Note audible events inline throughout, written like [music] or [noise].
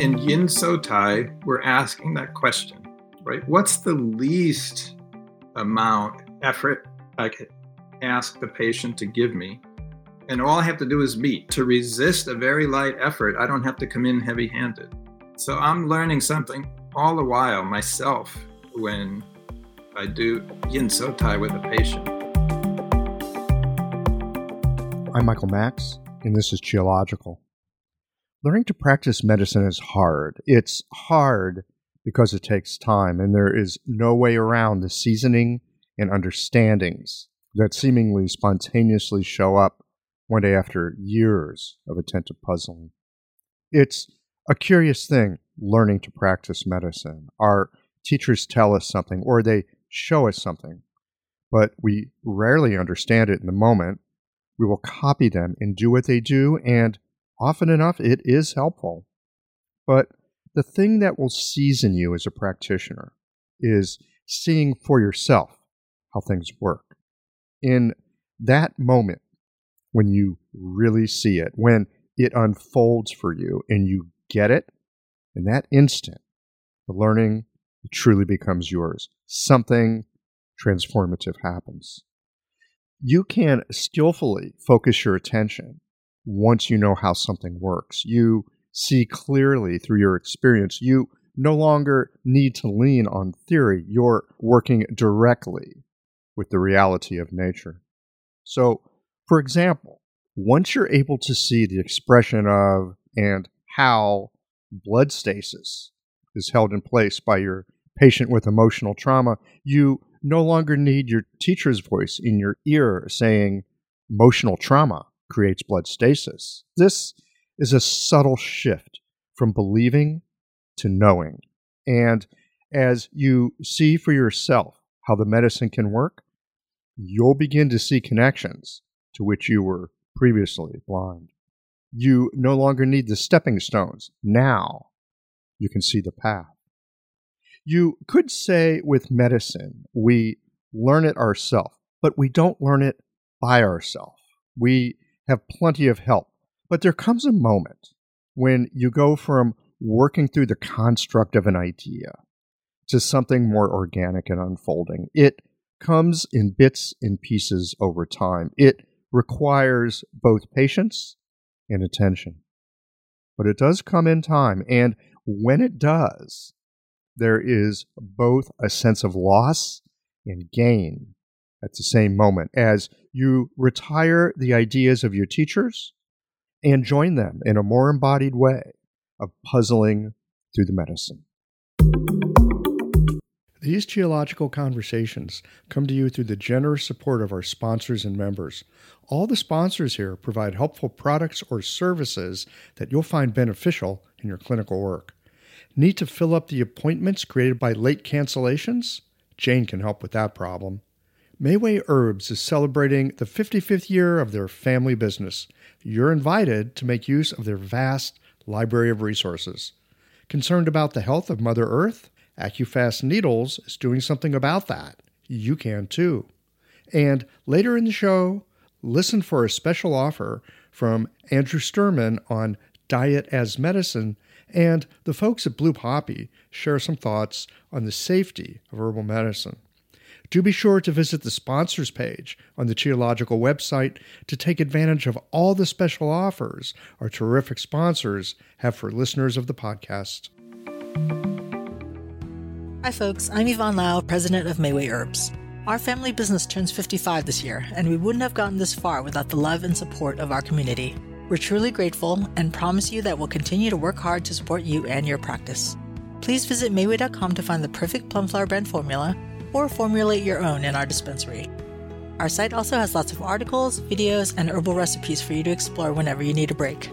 in Yin Sotai, we're asking that question, right? What's the least amount effort I could ask the patient to give me? And all I have to do is meet. To resist a very light effort, I don't have to come in heavy handed. So I'm learning something all the while myself when I do Yin Sotai with a patient. I'm Michael Max, and this is Qiological. Learning to practice medicine is hard. It's hard because it takes time, and there is no way around the seasoning and understandings that seemingly spontaneously show up one day after years of attentive puzzling. It's a curious thing learning to practice medicine. Our teachers tell us something or they show us something, but we rarely understand it in the moment. We will copy them and do what they do, and often enough, it is helpful. But the thing that will season you as a practitioner is seeing for yourself how things work. In that moment, when you really see it, when it unfolds for you and you get it, in that instant, the learning truly becomes yours. Something transformative happens. You can skillfully focus your attention once you know how something works. You see clearly through your experience. You no longer need to lean on theory. You're working directly with the reality of nature. So, for example, once you're able to see the expression of and how blood stasis is held in place by your patient with emotional trauma, you no longer need your teacher's voice in your ear saying emotional trauma creates blood stasis. This is a subtle shift from believing to knowing. And as you see for yourself how the medicine can work, you'll begin to see connections to which you were previously blind. You no longer need the stepping stones. Now you can see the path. You could say with medicine, we learn it ourselves, but we don't learn it by ourselves. We have plenty of help. But there comes a moment when you go from working through the construct of an idea to something more organic and unfolding. It comes in bits and pieces over time. It requires both patience and attention. But it does come in time. And when it does, there is both a sense of loss and gain at the same moment as you retire the ideas of your teachers and join them in a more embodied way of puzzling through the medicine. These Qiological conversations come to you through the generous support of our sponsors and members. All the sponsors here provide helpful products or services that you'll find beneficial in your clinical work. Need to fill up the appointments created by late cancellations? Jane can help with that problem. Mayway Herbs is celebrating the 55th year of their family business. You're invited to make use of their vast library of resources. Concerned about the health of Mother Earth? AcuFast Needles is doing something about that. You can too. And later in the show, listen for a special offer from Andrew Sturman on diet as medicine, and the folks at Blue Poppy share some thoughts on the safety of herbal medicine. Do be sure to visit the sponsors page on the Qiological website to take advantage of all the special offers our terrific sponsors have for listeners of the podcast. Hi, folks. I'm Yvonne Lau, president of Mayway Herbs. Our family business turns 55 this year, and we wouldn't have gotten this far without the love and support of our community. We're truly grateful and promise you that we'll continue to work hard to support you and your practice. Please visit Mayway.com to find the perfect plum flower brand formula or formulate your own in our dispensary. Our site also has lots of articles, videos, and herbal recipes for you to explore whenever you need a break.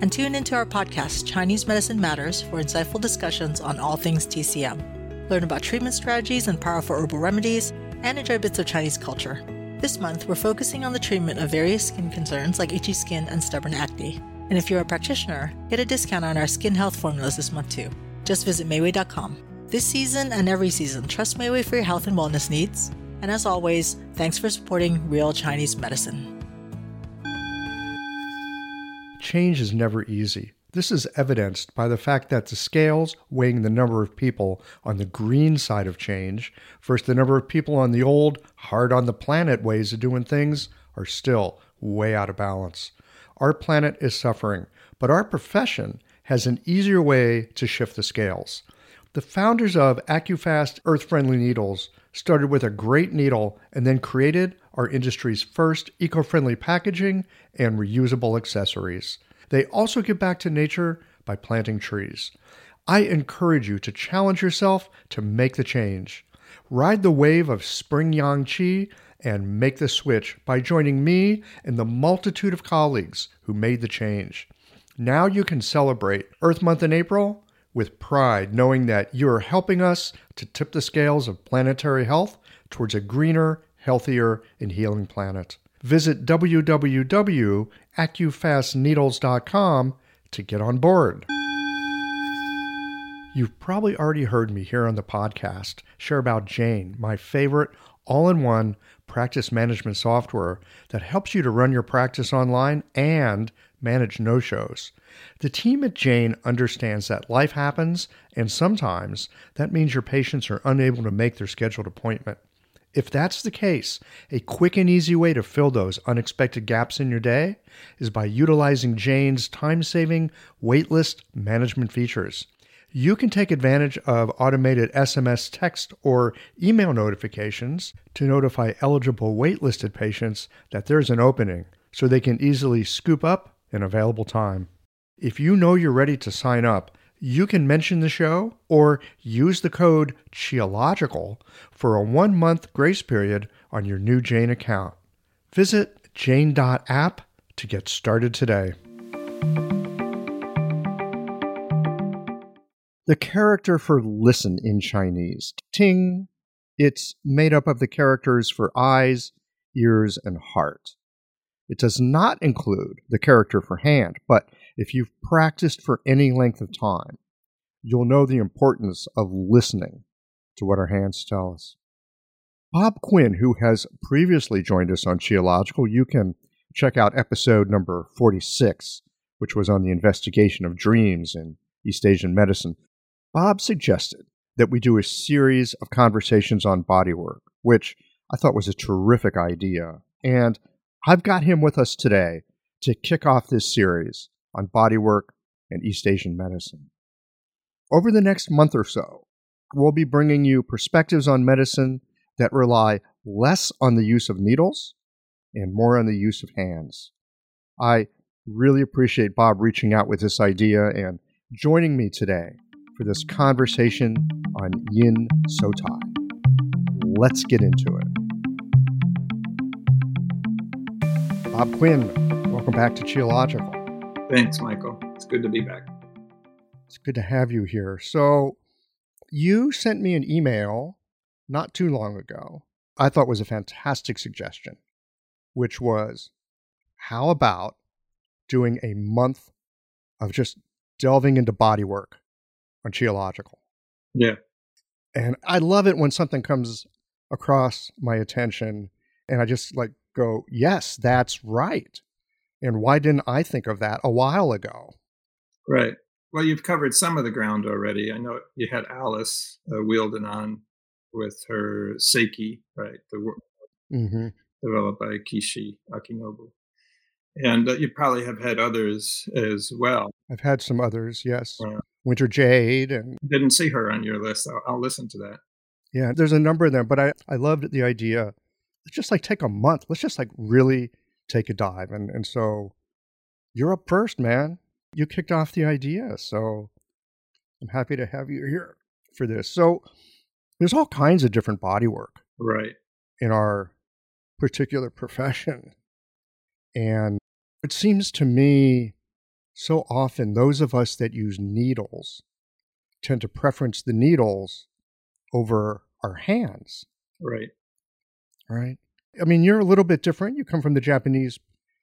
And tune into our podcast, Chinese Medicine Matters, for insightful discussions on all things TCM. Learn about treatment strategies and powerful herbal remedies, and enjoy bits of Chinese culture. This month, we're focusing on the treatment of various skin concerns like itchy skin and stubborn acne. And if you're a practitioner, get a discount on our skin health formulas this month too. Just visit Mayway.com. This season and every season, trust Mayway for your health and wellness needs. And as always, thanks for supporting real Chinese medicine. Change is never easy, This is evidenced by the fact that the scales weighing the number of people on the green side of change versus the number of people on the old, hard on the planet ways of doing things are still way out of balance. Our planet is suffering, but our profession has an easier way to shift the scales. The founders of AcuFast Earth Friendly Needles started with a great needle and then created our industry's first eco friendly packaging and reusable accessories. They also give back to nature by planting trees. I encourage you to challenge yourself to make the change. Ride the wave of spring yang chi and make the switch by joining me and the multitude of colleagues who made the change. Now you can celebrate Earth Month in April with pride, knowing that you are helping us to tip the scales of planetary health towards a greener, healthier, and healing planet. Visit www.acufastneedles.com to get on board. You've probably already heard me here on the podcast share about Jane, my favorite all in one practice management software that helps you to run your practice online and manage no shows. The team at Jane understands that life happens, and sometimes that means your patients are unable to make their scheduled appointment. If that's the case, a quick and easy way to fill those unexpected gaps in your day is by utilizing Jane's time saving waitlist management features. You can take advantage of automated SMS text or email notifications to notify eligible waitlisted patients that there's an opening so they can easily scoop up an available time. If you know you're ready to sign up, you can mention the show or use the code Qiological for a one month grace period on your new Jane account. Visit jane.app to get started today. The character for listen in Chinese, ting, it's made up of the characters for eyes, ears, and heart. It does not include the character for hand, but if you've practiced for any length of time, you'll know the importance of listening to what our hands tell us. Bob Quinn, who has previously joined us on Qiological, you can check out episode number 46, which was on the investigation of dreams in East Asian medicine. Bob suggested that we do a series of conversations on bodywork, which I thought was a terrific idea. And I've got him with us today to kick off this series on bodywork and East Asian medicine. Over the next month or so, we'll be bringing you perspectives on medicine that rely less on the use of needles and more on the use of hands. I really appreciate Bob reaching out with this idea and joining me today for this conversation on Yin Sotai. Let's get into it. Bob Quinn, welcome back to Qiological. Thanks, Michael. It's good to be back. It's good to have you here. So, you sent me an email not too long ago. I thought was a fantastic suggestion, which was how about doing a month of just delving into body work on Qiological? Yeah. And I love it when something comes across my attention and I just like go, yes, that's right. And why didn't I think of that a while ago? Right. Well, you've covered some of the ground already. I know you had Alice uh, wielding on with her Seiki, right? The mm-hmm. developed by Kishi Akinobu. And uh, you probably have had others as well. I've had some others, yes. Uh, Winter Jade and didn't see her on your list. I'll, I'll listen to that. Yeah, there's a number of them, but I, I loved the idea. Let's just like take a month. Let's just like really take a dive. And and so you're up first, man. You kicked off the idea. So I'm happy to have you here for this. So there's all kinds of different body work. Right. In our particular profession. And it seems to me so often those of us that use needles tend to preference the needles over our hands. Right. Right. I mean, you're a little bit different. You come from the Japanese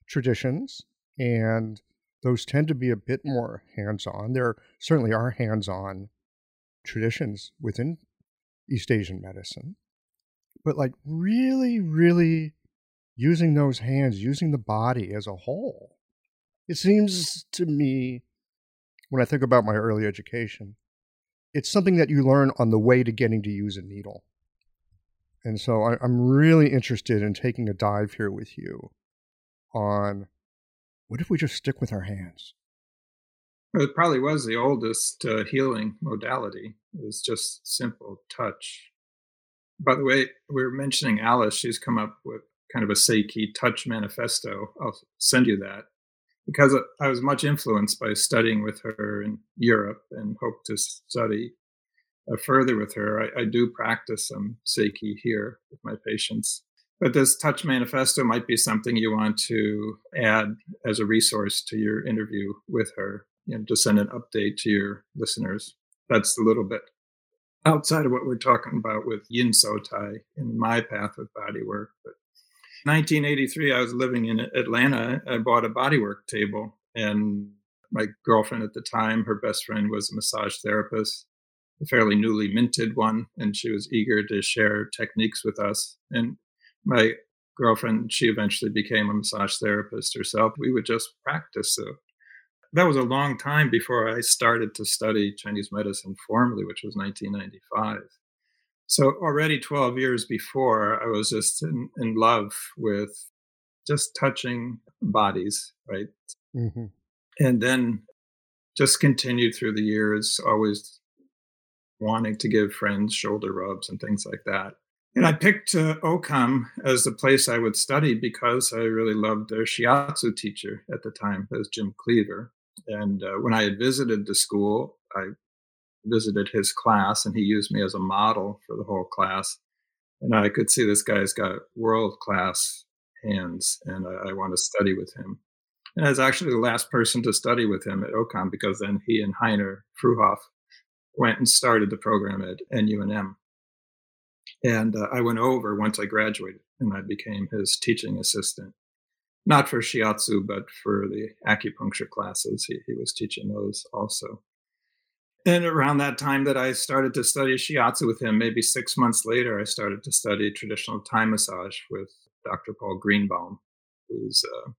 traditions, and those tend to be a bit more hands on. There certainly are hands on traditions within East Asian medicine. But like really, really using those hands, using the body as a whole, it seems to me when I think about my early education, it's something that you learn on the way to getting to use a needle. And so I, am really interested in taking a dive here with you on what if we just stick with our hands? It probably was the oldest uh, healing modality. It was just simple touch. By the way, we were mentioning Alice. She's come up with kind of a Seiki touch manifesto. I'll send you that because I was much influenced by studying with her in Europe and hope to study Uh, further with her. I, I, do practice some Seiki here with my patients. But this touch manifesto might be something you want to add as a resource to your interview with her, you know, to send an update to your listeners. That's a little bit outside of what we're talking about with Yin Sotai in my path of body work. But 1983, I was living in Atlanta. I bought a bodywork table, and my girlfriend at the time, her best friend was a massage therapist, a fairly newly minted one, and she was eager to share techniques with us. And my girlfriend, she eventually became a massage therapist herself. We would just practice. So that was a long time before I started to study Chinese medicine formally, which was 1995. So already 12 years before, I was just in, in love with just touching bodies, right? Mm-hmm. And then just continued through the years, always wanting to give friends shoulder rubs and things like that. And I picked uh, as the place I would study because I really loved their shiatsu teacher at the time, as Jim Cleaver. And uh, when I had visited the school, I visited his class and he used me as a model for the whole class. And I could see this guy's got world class hands and I, I want to study with him. And I was actually the last person to study with him at OCOM because then he and Heiner Fruehauf went and started the program at NUNM. And uh, I went over once I graduated and I became his teaching assistant, not for shiatsu, but for the acupuncture classes. He, he was teaching those also. And around that time that I started to study shiatsu with him, maybe six months later, I started to study traditional Thai massage with Dr. Paul Greenbaum, who's uh,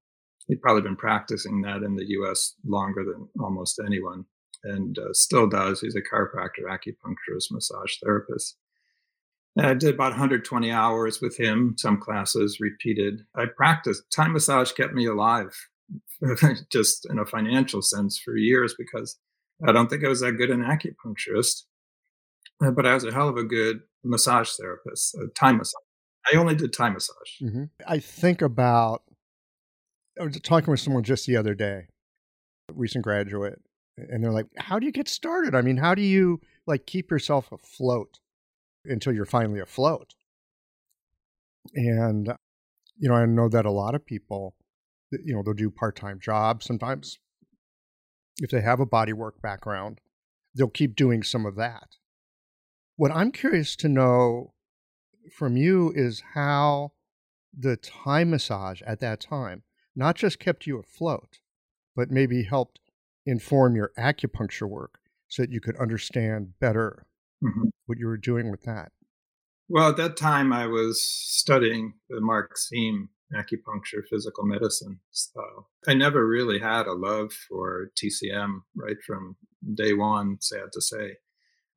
he'd probably been practicing that in the U.S. longer than almost anyone, and uh, still does. He's a chiropractor, acupuncturist, massage therapist. And I did about 120 hours with him, some classes repeated. I practiced. Thai massage kept me alive, [laughs] just in a financial sense, for years because I don't think I was that good an acupuncturist, uh, but I was a hell of a good massage therapist, a Thai massage. I only did Thai massage. Mm-hmm. I think about, I was talking with someone just the other day, recent graduate, and they're like, how do you get started? I mean, how do you like keep yourself afloat? until you're finally afloat. And, you know, I know that a lot of people, you know, they'll do part time jobs. Sometimes, if they have a bodywork background, they'll keep doing some of that. What I'm curious to know from you is how the Thai massage at that time not just kept you afloat, but maybe helped inform your acupuncture work so that you could understand better mm-hmm. what you were doing with that. Well, at that time, I was studying the Mark Seem acupuncture physical medicine style. I never really had a love for TCM right from day one, sad to say.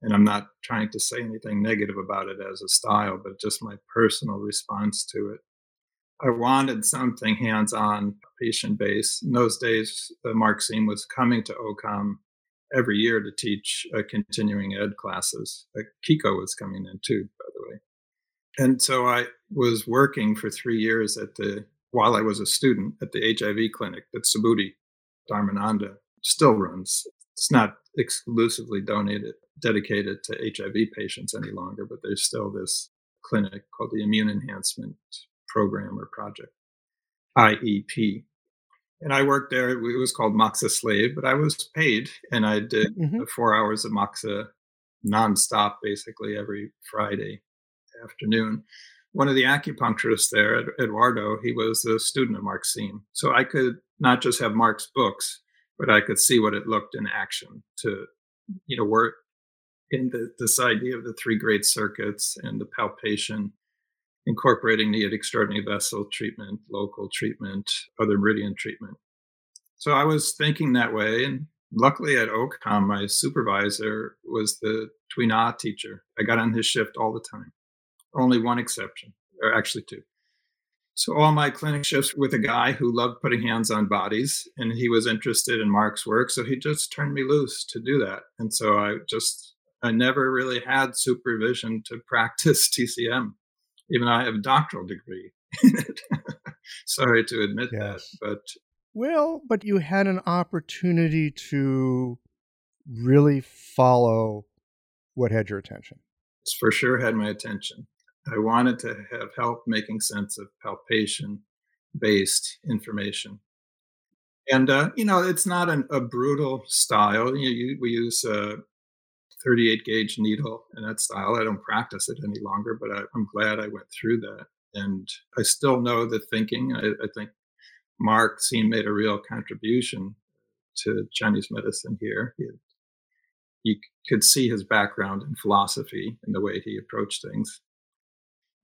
And I'm not trying to say anything negative about it as a style, but just my personal response to it. I wanted something hands on, patient based. In those days, Mark Seem was coming to OCOM every year to teach uh, continuing ed classes. Uh, Kiiko was coming in too, by the way. And so I was working for three years at the while I was a student at the HIV clinic that Subhuti Dharmananda still runs. It's not exclusively donated dedicated to HIV patients any longer, but there's still this clinic called the Immune Enhancement Program or Project, IEP and I worked there. It was called Moxa Slave, but I was paid, and I did mm-hmm. four hours of Moxa nonstop, basically every Friday afternoon. One of the acupuncturists there, Eduardo, he was a student of Mark Seem, so I could not just have Mark's books, but I could see what it looked in action to, you know, work in the, this idea of the three great circuits and the palpation incorporating the extraordinary vessel treatment, local treatment, other meridian treatment. So I was thinking that way, and Luckily at OCOM, my supervisor was the Tuina teacher. I got on his shift all the time. Only one exception, or actually two. So all my clinic shifts with a guy who loved putting hands on bodies, and he was interested in Mark's work, so he just turned me loose to do that. And so I just I never really had supervision to [laughs] practice TCM, even though I have a doctoral degree in [laughs] it. Sorry to admit yes. that, but well, but you had an opportunity to really follow what had your attention. It's for sure had my attention. I wanted to have help making sense of palpation based information. And, uh, you know, it's not an, a brutal style. You, you, we use a 38 gauge needle in that style. I don't practice it any longer, but I, am glad I went through that. And I still know the thinking. I, I think Mark Seem made a real contribution to Chinese medicine here. He, you could see his background in philosophy and the way he approached things.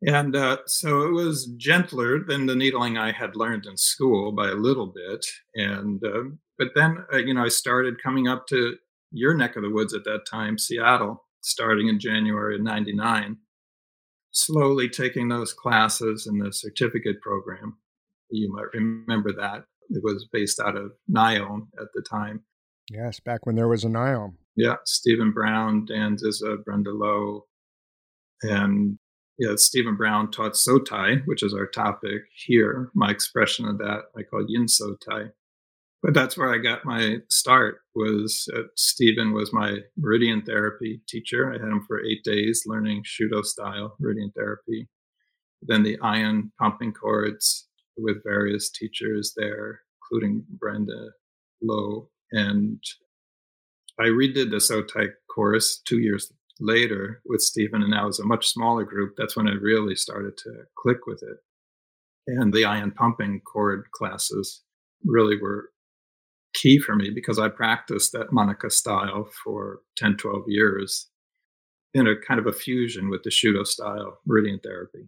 And uh, so it was gentler than the needling I had learned in school by a little bit. And uh, but then uh, you know I started coming up to your neck of the woods at that time, Seattle, starting in January of '99. Slowly taking those classes in the certificate program. You might remember that it was based out of NIOM at the time. Yes, back when there was a NIOM. Yeah, Stephen Brown, Dan Zizza, Brenda Loew, and yeah, Stephen Brown taught Sotai, which is our topic here. My expression of that I call Yin Sotai. But that's where I got my start. Was uh, Stephen was my meridian therapy teacher. I had him for eight days learning Shudo style meridian therapy. Then the ion pumping cords with various teachers there, including Brenda Loew. And I redid the Sotai course two years later with Stephen, and that was a much smaller group. That's when I really started to click with it. And the ion pumping cord classes really were key for me because I practiced that Manaka style for 10, 12 years in a kind of a fusion with the Shudo style meridian therapy.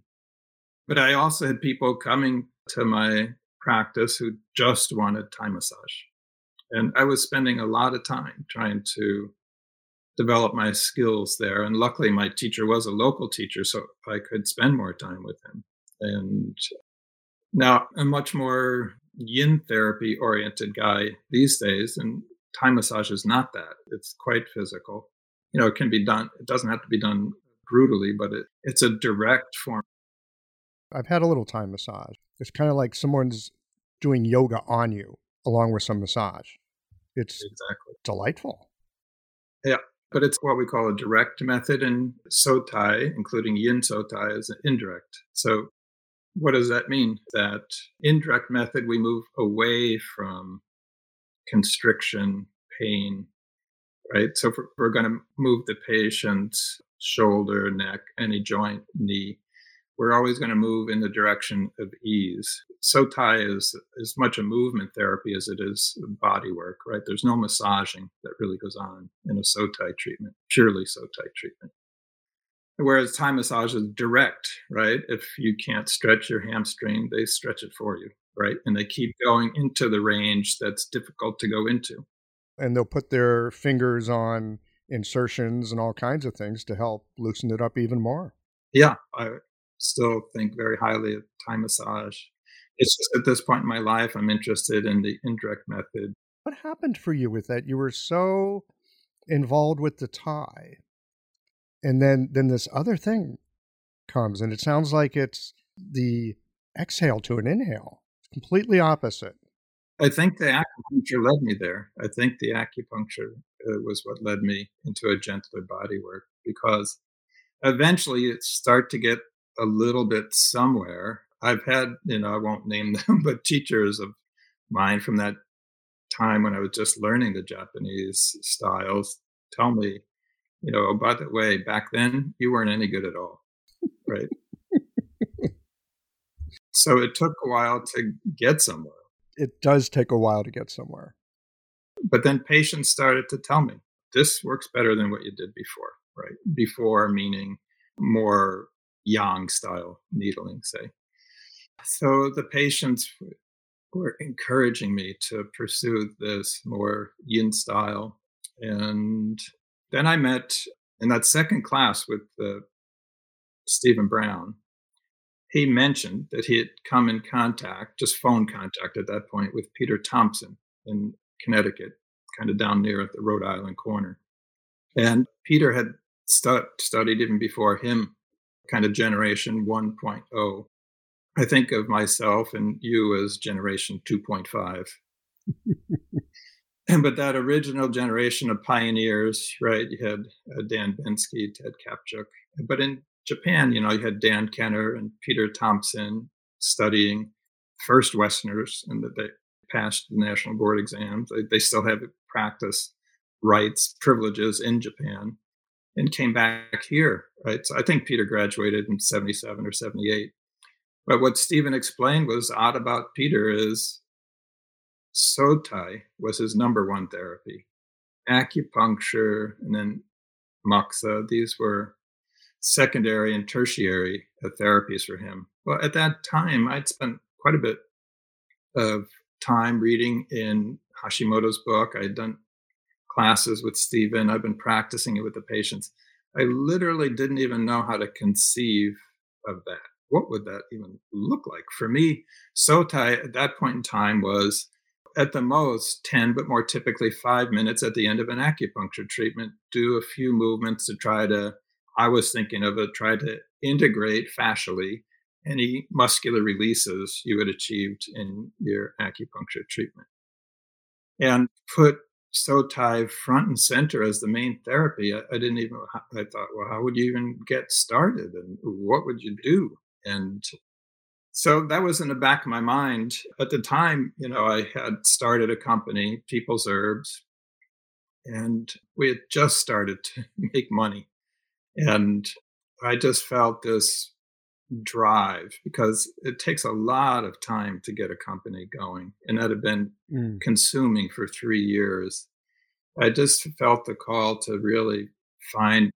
But I also had people coming to my practice who just wanted Thai massage. And I was spending a lot of time trying to develop my skills there. And luckily, my teacher was a local teacher, so I could spend more time with him. And now I'm much more yin therapy oriented guy these days, and Thai massage is not that. It's quite physical. You know, it can be done, it doesn't have to be done brutally, but it, it's a direct form. I've had a little Thai massage. It's kind of like someone's doing yoga on you along with some massage. It's exactly delightful. Yeah, but it's what we call a direct method, and Sotai, including Yin Sotai, is an indirect. So, what does that mean? That indirect method, we move away from constriction, pain, right? So, we're going to move the patient's shoulder, neck, any joint, knee, we're always going to move in the direction of ease. Sotai is as much a movement therapy as it is body work, right? There's no massaging that really goes on in a Sotai treatment, purely Sotai treatment. Whereas Thai massage is direct, right? If you can't stretch your hamstring, they stretch it for you, right? And they keep going into the range that's difficult to go into. And they'll put their fingers on insertions and all kinds of things to help loosen it up even more. Yeah, I, still think very highly of Thai massage. It's just at this point in my life, I'm interested in the indirect method. What happened for you with that? You were so involved with the Thai, and then then this other thing comes, and it sounds like it's the exhale to an inhale. It's completely opposite. I think the acupuncture led me there. I think the acupuncture uh, was what led me into a gentler body work because eventually it start to get a little bit somewhere. I've had, you know, I won't name [laughs] them, but teachers of mine from that time when I was just learning the Japanese styles tell me, you know, oh, by the way, back then you weren't any good at all. Right. [laughs] so it took a while to get somewhere. It does take a while to get somewhere. But then patients started to tell me, this works better than what you did before, right? Before meaning more yang style needling, say. So the patients were encouraging me to pursue this more yin style. And then I met in that second class with uh, Stephen Brown. He mentioned that he had come in contact, just phone contact at that point, with Peter Thompson in Connecticut, kind of down near at the Rhode Island corner. And Peter had stu- studied even before him, kind of generation 1.0. I think of myself and you as generation 2.5. [laughs] [laughs] but that original generation of pioneers, right? You had uh, Dan Bensky, Ted Kaptchuk, But in Japan, you know, you had Dan Kenner and Peter Thompson studying first Westerners and that they passed the national board exams. They, they still have practice rights, privileges in Japan and came back here, right? So I think Peter graduated in 77 or 78. But what Stephen explained was odd about Peter is Sotai was his number one therapy. Acupuncture and then moxa, these were secondary and tertiary uh, therapies for him. Well, at that time, I'd spent quite a bit of time reading in Hashimoto's book. I'd done classes with Stephen. I've been practicing it with the patients. I literally didn't even know how to conceive of that. What would that even look like? For me, Sotai at that point in time was at the most 10, but more typically five minutes at the end of an acupuncture treatment. Do a few movements to try to, I was thinking of it, try to integrate fascially any muscular releases you had achieved in your acupuncture treatment. And put Sotai front and center as the main therapy. I, I, didn't even, I thought, well, how would you even get started and what would you do? And so that was in the back of my mind. At the time, you know, I had started a company, People's Herbs, and we had just started to [laughs] make money. And I just felt this drive because it takes a lot of time to get a company going and that had been mm. consuming for three years i just felt the call to really find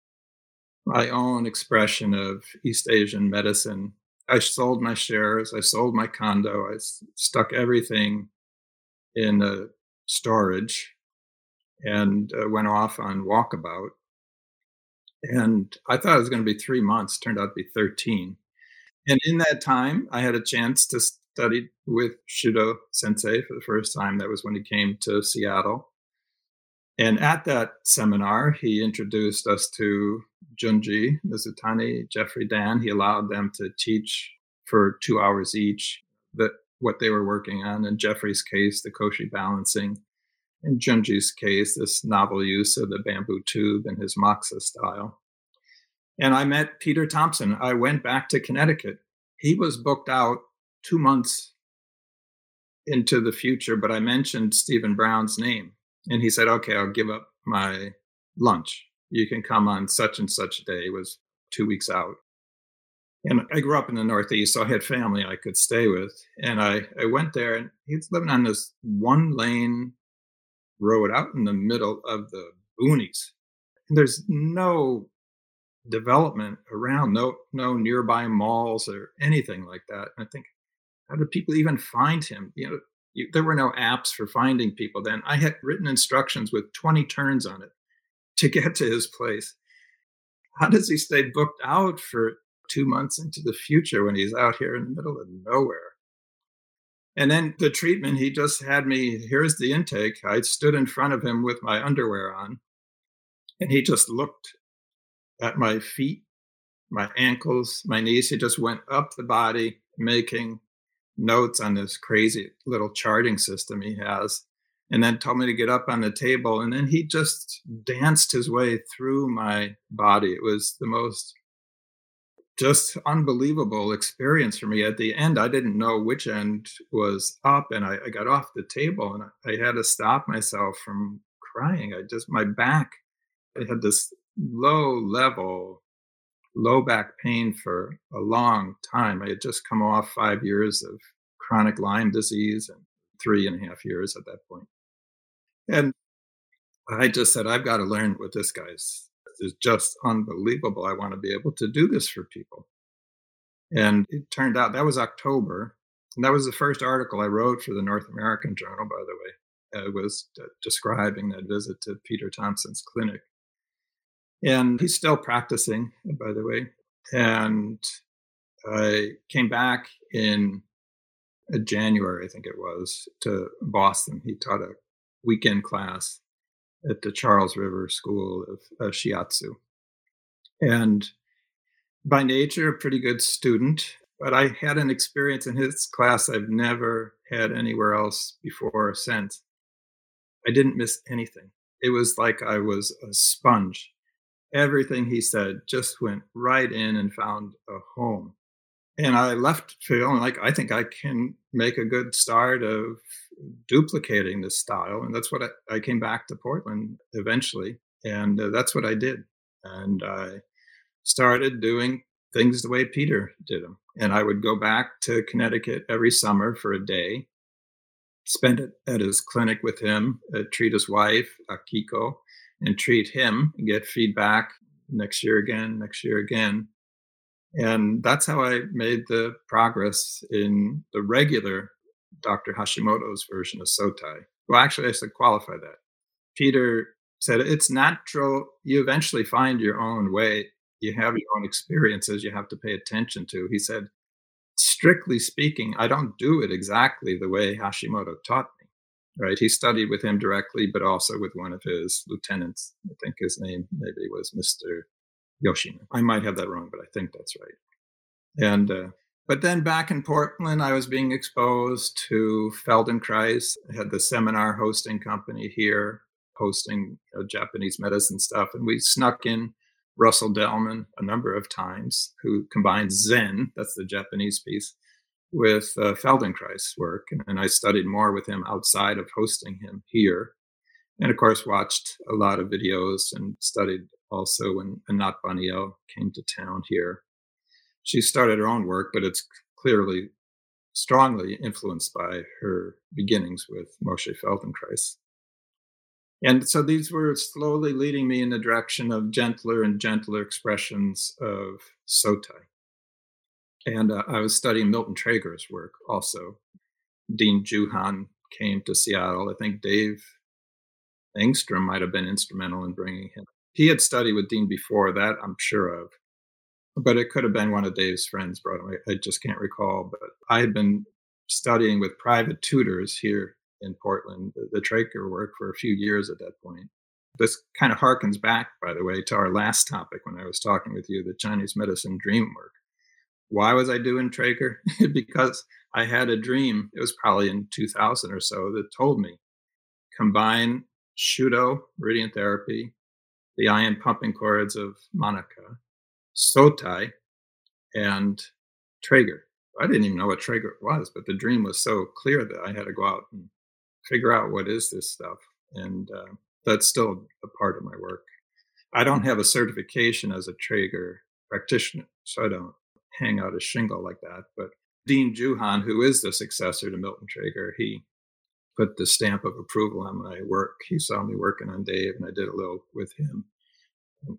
my own expression of east asian medicine i sold my shares i sold my condo i stuck everything in a storage and uh, went off on walkabout and i thought it was going to be three months turned out to be 13 and in that time, I had a chance to study with Shudo Sensei for the first time. That was when he came to Seattle. And at that seminar, he introduced us to Junji Mizutani, Jeffrey Dann. He allowed them to teach for two hours each that what they were working on. In Jeffrey's case, the Koshi balancing. In Junji's case, this novel use of the bamboo tube in his moxa style. And I met Peter Thompson. I went back to Connecticut. He was booked out two months into the future, but I mentioned Stephen Brown's name. And he said, okay, I'll give up my lunch. You can come on such and such a day. It was two weeks out. And I grew up in the Northeast, so I had family I could stay with. And I, I went there, and he's living on this one lane road out in the middle of the boonies. And there's no development around, no no nearby malls or anything like that. And I think, how did people even find him? You know, you, there were no apps for finding people then. I had written instructions with 20 turns on it to get to his place. How does he stay booked out for two months into the future when he's out here in the middle of nowhere? And then the treatment, he just had me, here's the intake. I stood in front of him with my underwear on, and he just looked at my feet, my ankles, my knees. He just went up the body, making notes on this crazy little charting system he has, and then told me to get up on the table. And then he just danced his way through my body. It was the most just unbelievable experience for me. At the end, I didn't know which end was up, and I, I got off the table and I, I had to stop myself from crying. I just, my back, I had this low level, low back pain for a long time. I had just come off five years of chronic Lyme disease and three and a half years at that point. And I just said, I've got to learn what this guy's is just unbelievable. I want to be able to do this for people. And it turned out that was October. And that was the first article I wrote for the North American Journal, by the way. It was uh, describing that visit to Peter Thompson's clinic. And he's still practicing, by the way. And I came back in uh, January, I think it was, to Boston. He taught a weekend class at the Charles River School of uh, Shiatsu. And by nature, a pretty good student, but I had an experience in his class I've never had anywhere else before or since. I didn't miss anything. It was like I was a sponge. Everything he said just went right in and found a home. And I left feeling like I think I can make a good start of duplicating this style. And that's what I, I came back to Portland eventually. And uh, that's what I did. And I started doing things the way Peter did them. And I would go back to Connecticut every summer for a day, spend it at his clinic with him, uh, treat his wife, Akiko, and treat him, and get feedback next year again, next year again. And that's how I made the progress in the regular Dr. Hashimoto's version of Sotai. Well, actually, I should qualify that. Peter said it's natural. You eventually find your own way you have your own experiences you have to pay attention to. He said, strictly speaking, I don't do it exactly the way Hashimoto taught me. Right? He studied with him directly, but also with one of his lieutenants. I think his name maybe was Mr. Yoshino. I might have that wrong, but I think that's right. And uh, but then back in Portland, I was being exposed to Feldenkrais. I had the seminar hosting company here, hosting you know, Japanese medicine stuff, and we snuck in Russell Delman a number of times, who combines Zen, that's the Japanese piece, with uh, Feldenkrais work. And, and I studied more with him outside of hosting him here. And of course, watched a lot of videos and studied also when Anat Baniel came to town here. She started her own work, but it's clearly strongly influenced by her beginnings with Moshe Feldenkrais. And so these were slowly leading me in the direction of gentler and gentler expressions of Sotai. And uh, I was studying Milton Trager's work also. Dean Juhan came to Seattle. I think Dave Engstrom might have been instrumental in bringing him. He had studied with Dean before that, I'm sure of, but it could have been one of Dave's friends brought him. I, I just can't recall. But I had been studying with private tutors here in Portland, the, the Trager work for a few years at that point. This kind of harkens back, by the way, to our last topic when I was talking with you, the Chinese medicine dream work. Why was I doing Trager? [laughs] because I had a dream, it was probably in 2000 or so, that told me combine Shudo, meridian therapy, the ion pumping cords of Manaka, Sotai, and Trager. I didn't even know what Trager was, but the dream was so clear that I had to go out and figure out what is this stuff. And uh, that's still a part of my work. I don't have a certification as a Trager practitioner, so I don't hang out a shingle like that. But Dean Juhan, who is the successor to Milton Trager, he put the stamp of approval on my work. He saw me working on Dave, and I did a little with him.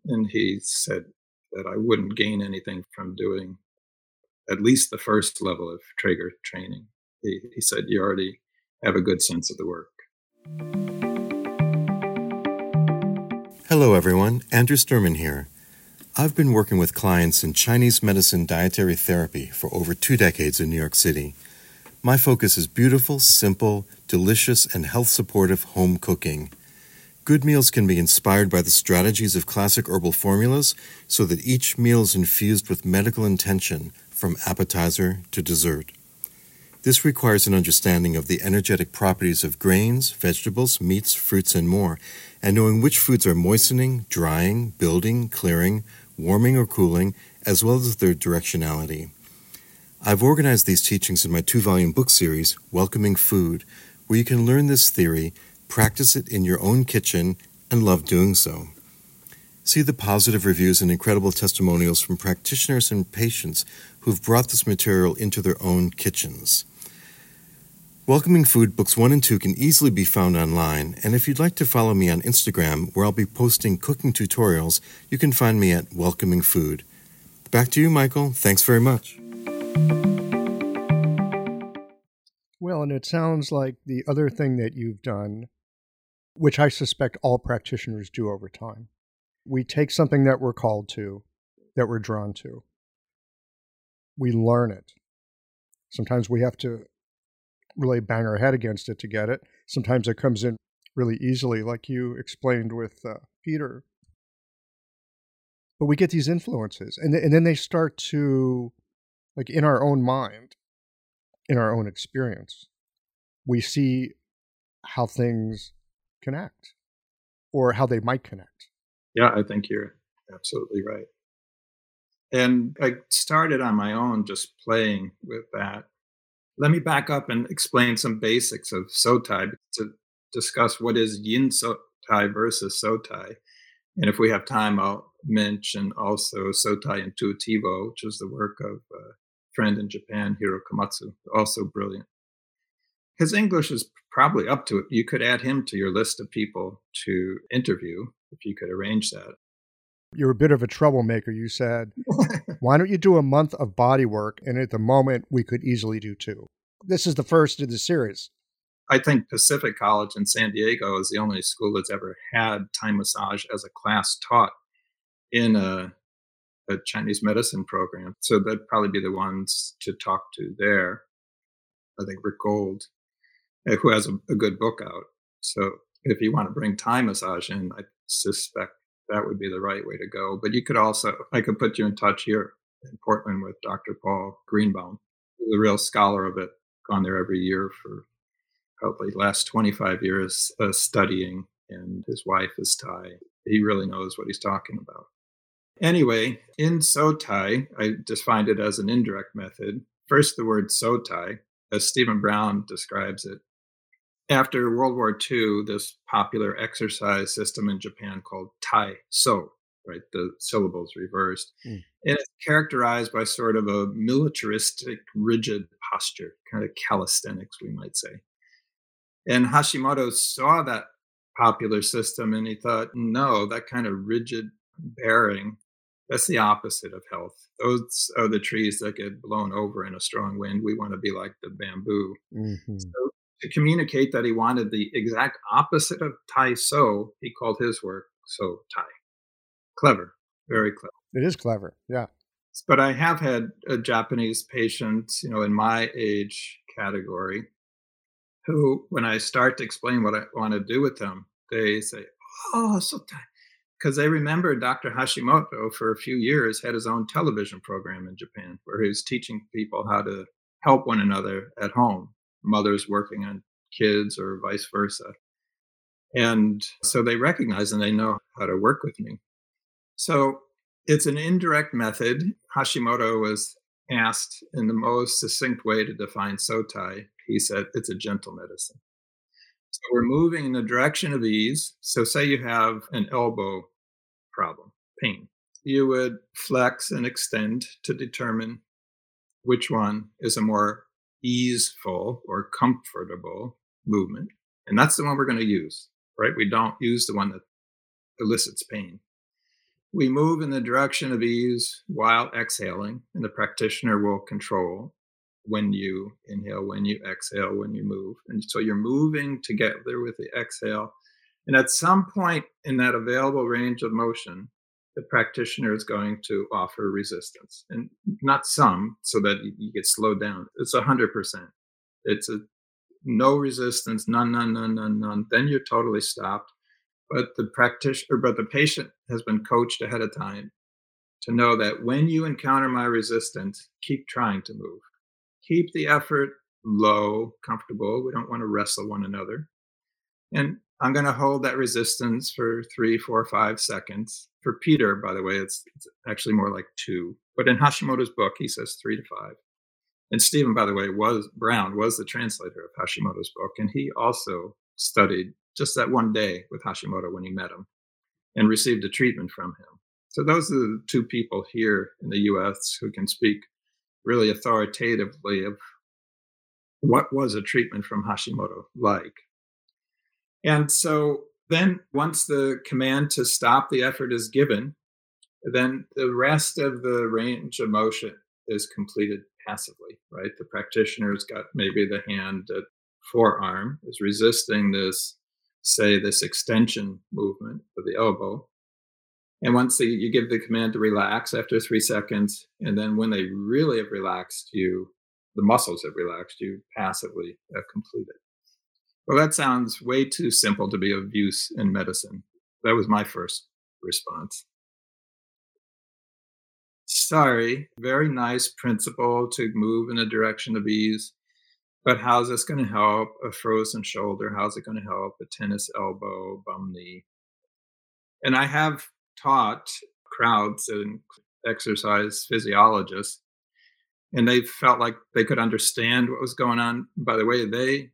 And he said that I wouldn't gain anything from doing at least the first level of Trager training. He, he said, You already have a good sense of the work. Hello, everyone. Andrew Sturman here. I've been working with clients in Chinese medicine dietary therapy for over two decades in New York City. My focus is beautiful, simple, delicious, and health supportive home cooking. Good meals can be inspired by the strategies of classic herbal formulas so that each meal is infused with medical intention from appetizer to dessert. This requires an understanding of the energetic properties of grains, vegetables, meats, fruits, and more, and knowing which foods are moistening, drying, building, clearing, warming, or cooling, as well as their directionality. I've organized these teachings in my two volume book series, Welcoming Food, where you can learn this theory, practice it in your own kitchen, and love doing so. See the positive reviews and incredible testimonials from practitioners and patients who've brought this material into their own kitchens. Welcoming Food Books 1 and 2 can easily be found online, and if you'd like to follow me on Instagram, where I'll be posting cooking tutorials, you can find me at Welcoming Food. Back to you, Michael. Thanks very much. Well, and it sounds like the other thing that you've done, which I suspect all practitioners do over time, we take something that we're called to, that we're drawn to, we learn it. Sometimes we have to really bang our head against it to get it. Sometimes it comes in really easily, like you explained with uh, Peter. But we get these influences, and, th- and then they start to, like in our own mind, in our own experience, we see how things connect or how they might connect. Yeah, I think you're absolutely right. And I started on my own just playing with that. Let me back up and explain some basics of Sotai to discuss what is Yin Sotai versus Sotai. And if we have time, I'll mention also Sotai Intuitivo, which is the work of a friend in Japan, Hiro Komatsu, also brilliant. His English is probably up to it. You could add him to your list of people to interview if you could arrange that. You're a bit of a troublemaker. You said, [laughs] why don't you do a month of body work? And at the moment, we could easily do two. This is the first in the series. I think Pacific College in San Diego is the only school that's ever had Thai massage as a class taught in a, a Chinese medicine program. So that'd probably be the ones to talk to there. I think Rick Gold, eh, who has a, a good book out. So if you want to bring Thai massage in, I suspect that would be the right way to go. But you could also, I could put you in touch here in Portland with Dr. Paul Greenbaum, who's a real scholar of it, gone there every year for probably last 25 years uh, studying, and his wife is Thai. He really knows what he's talking about. Anyway, in Sotai, I defined it as an indirect method. First, the word Sotai, as Stephen Brown describes it, after World War II, this popular exercise system in Japan called Tai So, right? The syllables reversed. Mm. And it's characterized by sort of a militaristic, rigid posture, kind of calisthenics, we might say. And Hashimoto saw that popular system and he thought, no, that kind of rigid bearing, that's the opposite of health. Those are the trees that get blown over in a strong wind. We want to be like the bamboo. Mm-hmm. So to communicate that he wanted the exact opposite of Tai So, he called his work So Tai. Clever, very clever. It is clever, yeah. But I have had a Japanese patient, you know, in my age category, who, when I start to explain what I want to do with them, they say, "Oh, so Tai," because they remember Dr. Hashimoto for a few years had his own television program in Japan where he was teaching people how to help one another at home mothers working on kids or vice versa. And so they recognize and they know how to work with me. So it's an indirect method. Hashimoto was asked in the most succinct way to define Sotai. He said it's a gentle medicine. So we're moving in the direction of ease. So, say you have an elbow problem, pain, you would flex and extend to determine which one is a more easeful or comfortable movement. And that's the one we're going to use, right? We don't use the one that elicits pain. We move in the direction of ease while exhaling, and the practitioner will control when you inhale, when you exhale, when you move. And so you're moving together with the exhale. And at some point in that available range of motion, the practitioner is going to offer resistance and not some so that you get slowed down. It's a hundred percent. It's a no resistance none none none none none then you're totally stopped. But the practitioner but the patient has been coached ahead of time to know that when you encounter my resistance keep trying to move. Keep the effort low comfortable we don't want to wrestle one another. And I'm going to hold that resistance for three, four, five seconds. For Peter, by the way, it's, it's actually more like two. But in Hashimoto's book, he says three to five. And Stephen, by the way, was Brown was the translator of Hashimoto's book, and he also studied just that one day with Hashimoto when he met him, and received a treatment from him. So those are the two people here in the U.S. who can speak really authoritatively of what was a treatment from Hashimoto like. And so then once the command to stop the effort is given, then the rest of the range of motion is completed passively, right? The practitioner's got maybe the hand at forearm is resisting this, say, this extension movement of the elbow. And once the, you give the command to relax after three seconds, and then when they really have relaxed, you the muscles have relaxed, you passively have completed. Well, that sounds way too simple to be of use in medicine. That was my first response. Sorry, very nice principle to move in a direction of ease, but how's this going to help a frozen shoulder? How's it going to help a tennis elbow, bum knee? And I have taught crowds and exercise physiologists, and they felt like they could understand what was going on. By the way, they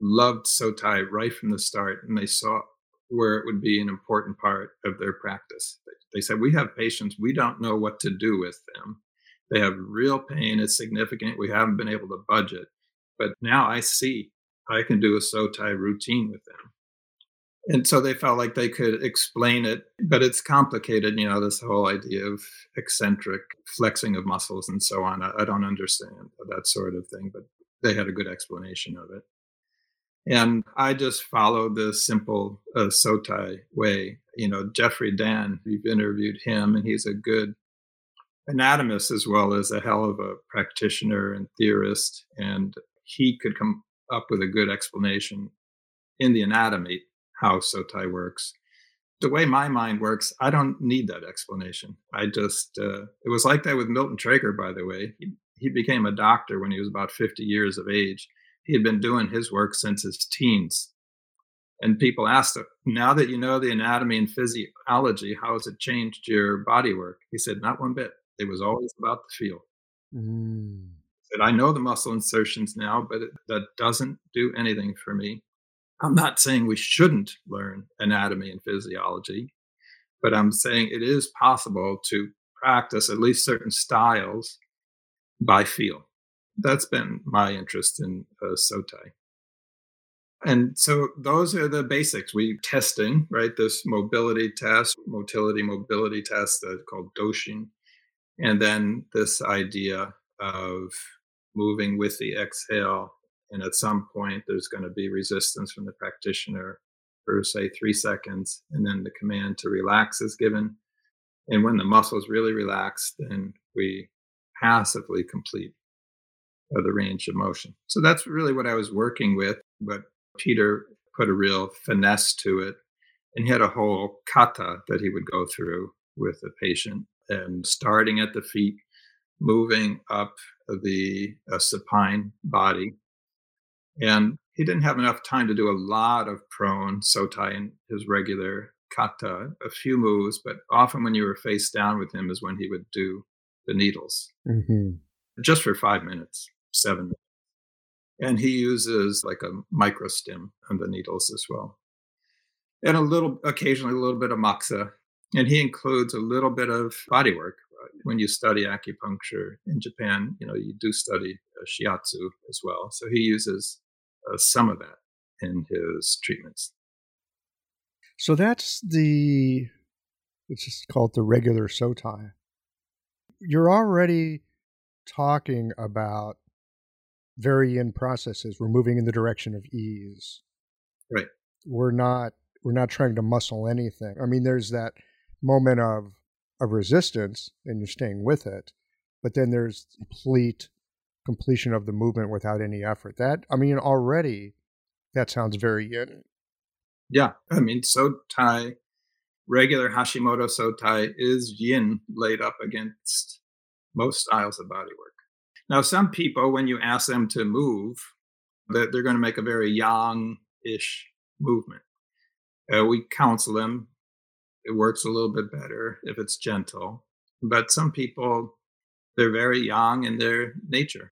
loved Sotai right from the start, and they saw where it would be an important part of their practice. They said, We have patients, we don't know what to do with them. They have real pain, it's significant. We haven't been able to budget. But now I see I can do a Sotai routine with them. And so they felt like they could explain it, but it's complicated, you know, this whole idea of eccentric flexing of muscles and so on. I, I don't understand that sort of thing, but they had a good explanation of it. And I just followed the simple uh, Sotai way. You know, Jeffrey Dann, you've interviewed him, and he's a good anatomist as well as a hell of a practitioner and theorist. And he could come up with a good explanation in the anatomy how Sotai works. The way my mind works, I don't need that explanation. I just, uh, it was like that with Milton Trager, by the way. He, he became a doctor when he was about 50 years of age he had been doing his work since his teens. And people asked him, now that you know the anatomy and physiology, how has it changed your body work? He said, not one bit. It was always about the feel. Mm. He said, I know the muscle insertions now, but it, that doesn't do anything for me. I'm not saying we shouldn't learn anatomy and physiology, but I'm saying it is possible to practice at least certain styles by feel that's been my interest in uh, Sotai. And so those are the basics. We testing, right? This mobility test, motility mobility test uh, called Doshin. And then this idea of moving with the exhale. And at some point, there's going to be resistance from the practitioner for, say, three seconds. And then the command to relax is given. And when the muscles really relax, then we passively complete of the range of motion. So that's really what I was working with. But Peter put a real finesse to it. And he had a whole kata that he would go through with the patient and starting at the feet, moving up the uh, supine body. And he didn't have enough time to do a lot of prone sotai in his regular kata, a few moves, but often when you were face down with him is when he would do the needles mm-hmm. just for five minutes seven. And he uses like a microstim on the needles as well. And a little, occasionally a little bit of moxa. And he includes a little bit of body work. When you study acupuncture in Japan, you know, you do study uh, shiatsu as well. So he uses uh, some of that in his treatments. So that's the, it's just called the regular sotai. You're already talking about very in processes. We're moving in the direction of ease. Right. We're not we're not trying to muscle anything. I mean, there's that moment of of resistance and you're staying with it, but then there's complete completion of the movement without any effort. That I mean, already that sounds very yin. Yeah, I mean, Sotai, regular Hashimoto Sotai is yin laid up against most styles of body work. Now, some people, when you ask them to move, that they're going to make a very yang-ish movement. Uh, we counsel them. It works a little bit better if it's gentle. But some people, they're very yang in their nature.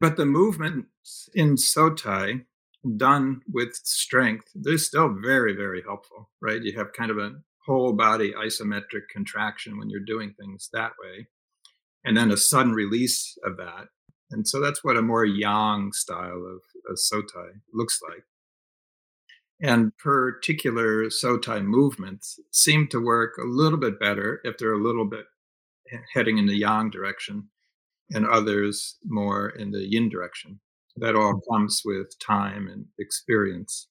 But the movements in Sotai done with strength, they're still very, very helpful, right? You have kind of a whole body isometric contraction when you're doing things that way and then a sudden release of that. And so that's what a more yang style of, of sotai looks like. And particular sotai movements seem to work a little bit better if they're a little bit heading in the yang direction. and others more in the yin direction. That all mm-hmm. comes with time and experience.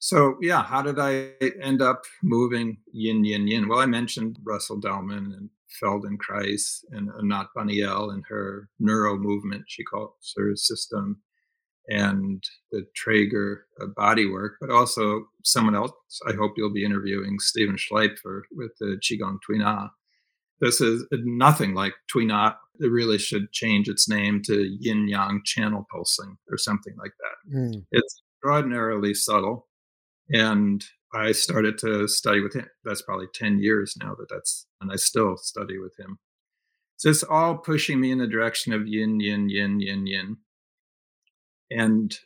So, yeah, how did I end up moving yin, yin, yin? Well, I mentioned Russell Delman and Feldenkrais and Anat Baniel and her neuro movement, she calls her system, and the Trager uh, body work, but also someone else. I hope you'll be interviewing Stephen Schleifer with the Qigong Tuina. This is nothing like Tuina. It really should change its name to Yin Yang Channel Pulsing or something like that. Mm. It's extraordinarily subtle. And I started to study with him. That's probably 10 years now that that's, and I still study with him. So it's all pushing me in the direction of yin, yin, yin, yin, yin and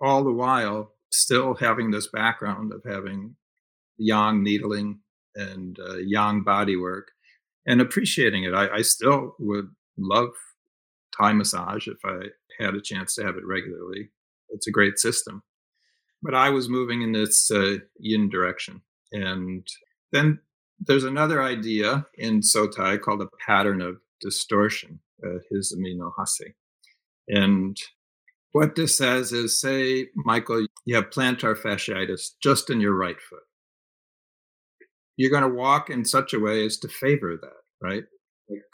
all the while still having this background of having yang needling and uh, yang body work and appreciating it. I, I, still would love Thai massage if I had a chance to have it regularly. It's a great system. But I was moving in this uh, yin direction. And then there's another idea in Sotai called a pattern of distortion, uh, Hizumi Hase. And what this says is say, Michael, you have plantar fasciitis just in your right foot. You're going to walk in such a way as to favor that, right?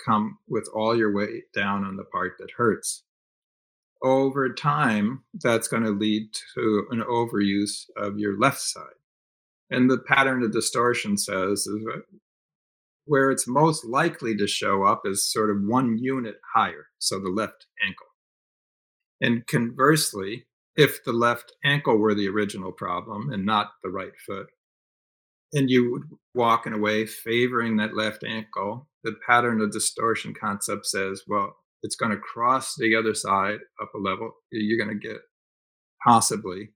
Come with all your weight down on the part that hurts. Over time, that's going to lead to an overuse of your left side. And the pattern of distortion says is where it's most likely to show up is sort of one unit higher, so the left ankle. And conversely, if the left ankle were the original problem and not the right foot, and you would walk in a way favoring that left ankle, the pattern of distortion concept says, well, it's going to cross the other side up a level. You're going to get possibly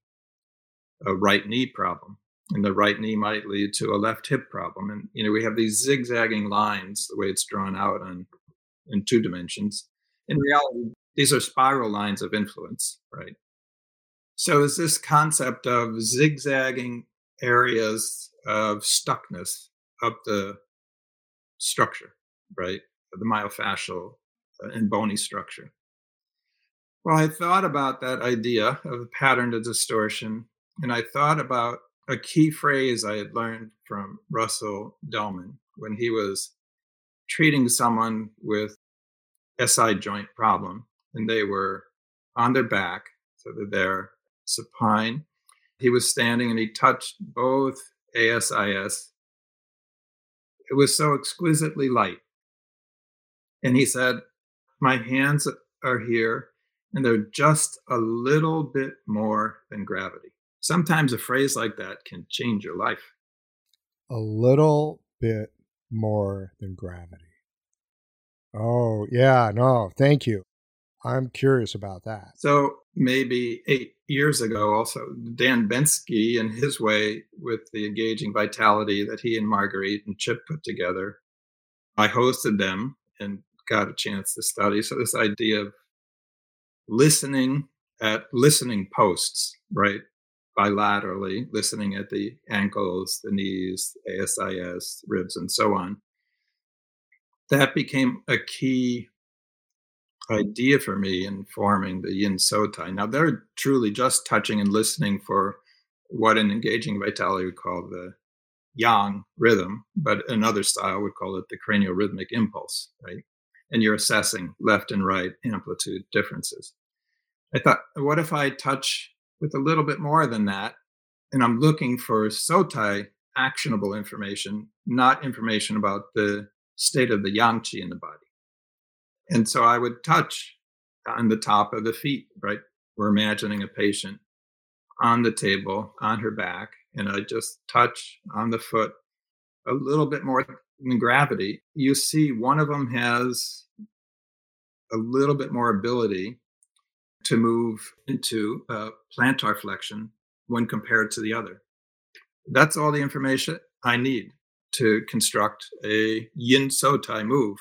a right knee problem. And the right knee might lead to a left hip problem. And, you know, we have these zigzagging lines, the way it's drawn out on in two dimensions. In reality, these are spiral lines of influence, right? So is this concept of zigzagging areas of stuckness up the structure, right? The myofascial uh, and bony structure. Well, I thought about that idea of a pattern to distortion, and I thought about a key phrase I had learned from Russell Delman when he was treating someone with SI joint problem and they were on their back, so that they're supine. He was standing and he touched both ASIS. It was so exquisitely light. And he said, My hands are here, and they're just a little bit more than gravity. Sometimes a phrase like that can change your life. A little bit more than gravity. Oh, yeah, no, thank you. I'm curious about that. So maybe eight years ago, also Dan Bensky and his way with the engaging vitality that he and Marguerite and Chip put together. I hosted them and got a chance to study. So this idea of listening at listening posts, right? Bilaterally, listening at the ankles, the knees, ASIS, ribs, and so on. That became a key idea for me in forming the Yin Sotai. Now they're truly just touching and listening for what an engaging vitality we call the yang rhythm, but another style would call it the cranial rhythmic impulse, right? And you're assessing left and right amplitude differences. I thought, what if I touch with a little bit more than that? And I'm looking for Sotai actionable information, not information about the state of the yang qi in the body. And so I would touch on the top of the feet, right? We're imagining a patient on the table, on her back, and I just touch on the foot a little bit more than gravity. You see, one of them has a little bit more ability to move into uh, plantar flexion when compared to the other. That's all the information I need to construct a yin so tai move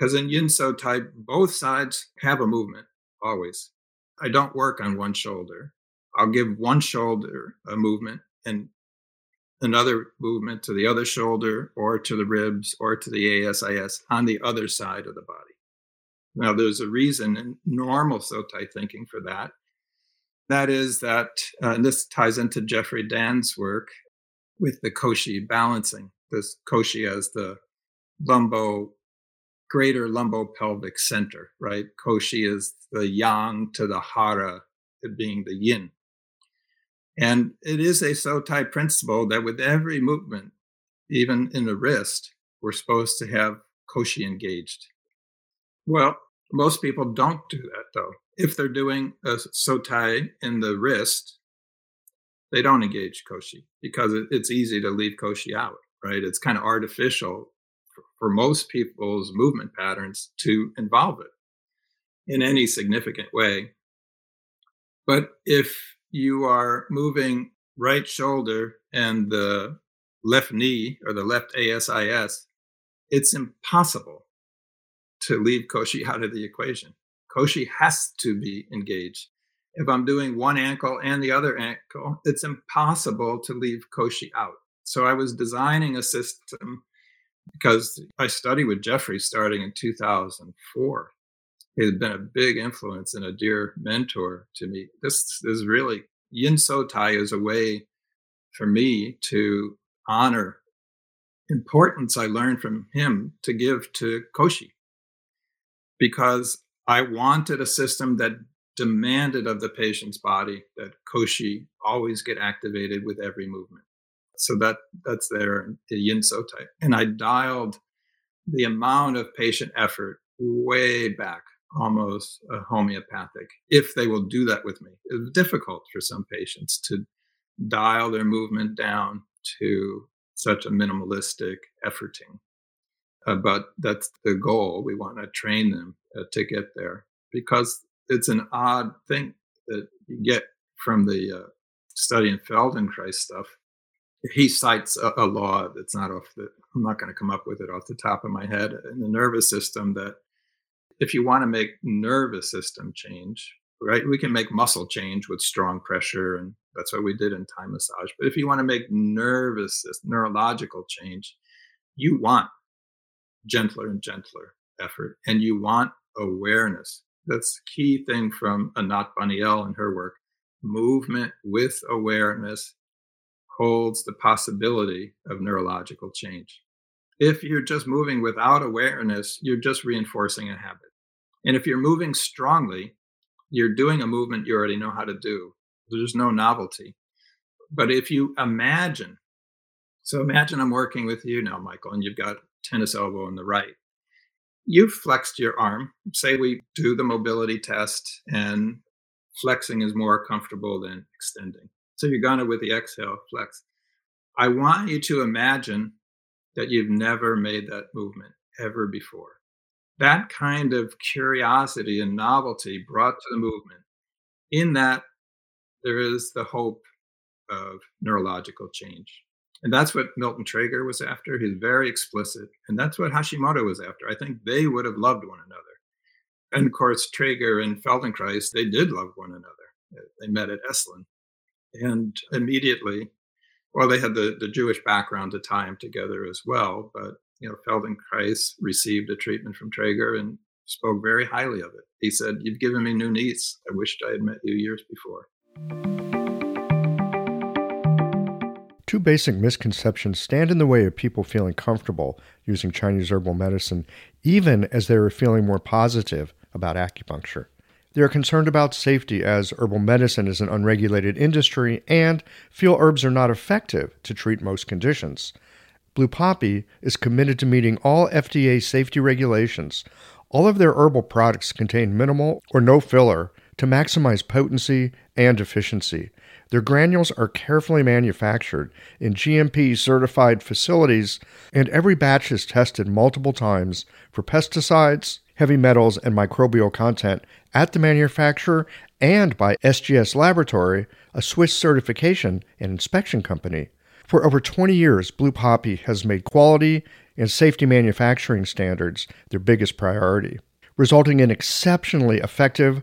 because in Yin so tai, both sides have a movement always. I don't work on one shoulder. I'll give one shoulder a movement and another movement to the other shoulder or to the ribs or to the ASIS on the other side of the body. Now, there's a reason in normal Sotai thinking for that. That is that, uh, and this ties into Jeffrey Dann's work with the Koshi balancing. This Koshi as the lumbo, greater lumbo-pelvic center, right? Koshi is the yang to the hara, it being the yin. And it is a Sotai principle that with every movement, even in the wrist, we're supposed to have Koshi engaged. Well, most people don't do that though. If they're doing a Sotai in the wrist, they don't engage Koshi because it's easy to leave Koshi out, right? It's kind of artificial for most people's movement patterns to involve it in any significant way. But if you are moving right shoulder and the left knee or the left ASIS, it's impossible to leave Koshi out of the equation. Koshi has to be engaged. If I'm doing one ankle and the other ankle, it's impossible to leave Koshi out. So I was designing a system because I studied with Jeffrey starting in 2004 he has been a big influence and a dear mentor to me. This is really Yin So Tai is a way for me to honor importance I learned from him to give to Koshi because I wanted a system that demanded of the patient's body that Koshi always get activated with every movement. So that that's there the Yin Sotai. And I dialed the amount of patient effort way back almost uh, homeopathic if they will do that with me. It's difficult for some patients to dial their movement down to such a minimalistic efforting. Uh, but that's the goal. We want to train them uh, to get there because it's an odd thing that you get from the uh, study in Feldenkrais stuff. He cites a, a law that's not off the, I'm not going to come up with it off the top of my head in the nervous system that if you want to make nervous system change, right, we can make muscle change with strong pressure, and that's what we did in Thai massage. But if you want to make nervous, neurological change, you want gentler and gentler effort, and you want awareness. That's the key thing from Anat Baniel and her work. Movement with awareness holds the possibility of neurological change. If you're just moving without awareness, you're just reinforcing a habit. And if you're moving strongly, you're doing a movement you already know how to do. There's no novelty. But if you imagine, so imagine I'm working with you now, Michael, and you've got tennis elbow on the right. You've flexed your arm. Say we do the mobility test and flexing is more comfortable than extending. So you're going to, with the exhale, flex. I want you to imagine that you've never made that movement ever before that kind of curiosity and novelty brought to the movement, in that there is the hope of neurological change. And that's what Milton Trager was after. He's very explicit. And that's what Hashimoto was after. I think they would have loved one another. And of course, Trager and Feldenkrais, they did love one another. Uh, they met at Esalen. And immediately, well, they had the, the Jewish background to tie them together as well. But you know, Feldenkrais received a treatment from Trager and spoke very highly of it. He said, You've given me new needs. I wished I had met you years before. Two basic misconceptions stand in the way of people feeling comfortable using Chinese herbal medicine, even as they are feeling more positive about acupuncture. They are concerned about safety as herbal medicine is an unregulated industry and feel herbs are not effective to treat most conditions. Blue Poppy is committed to meeting all FDA safety regulations. All of their herbal products contain minimal or no filler to maximize potency and efficiency. Their granules are carefully manufactured in GMP certified facilities, and every batch is tested multiple times for pesticides, heavy metals, and microbial content at the manufacturer and by SGS Laboratory, a Swiss certification and inspection company. For over 20 years, Blue Poppy has made quality and safety manufacturing standards their biggest priority, resulting in exceptionally effective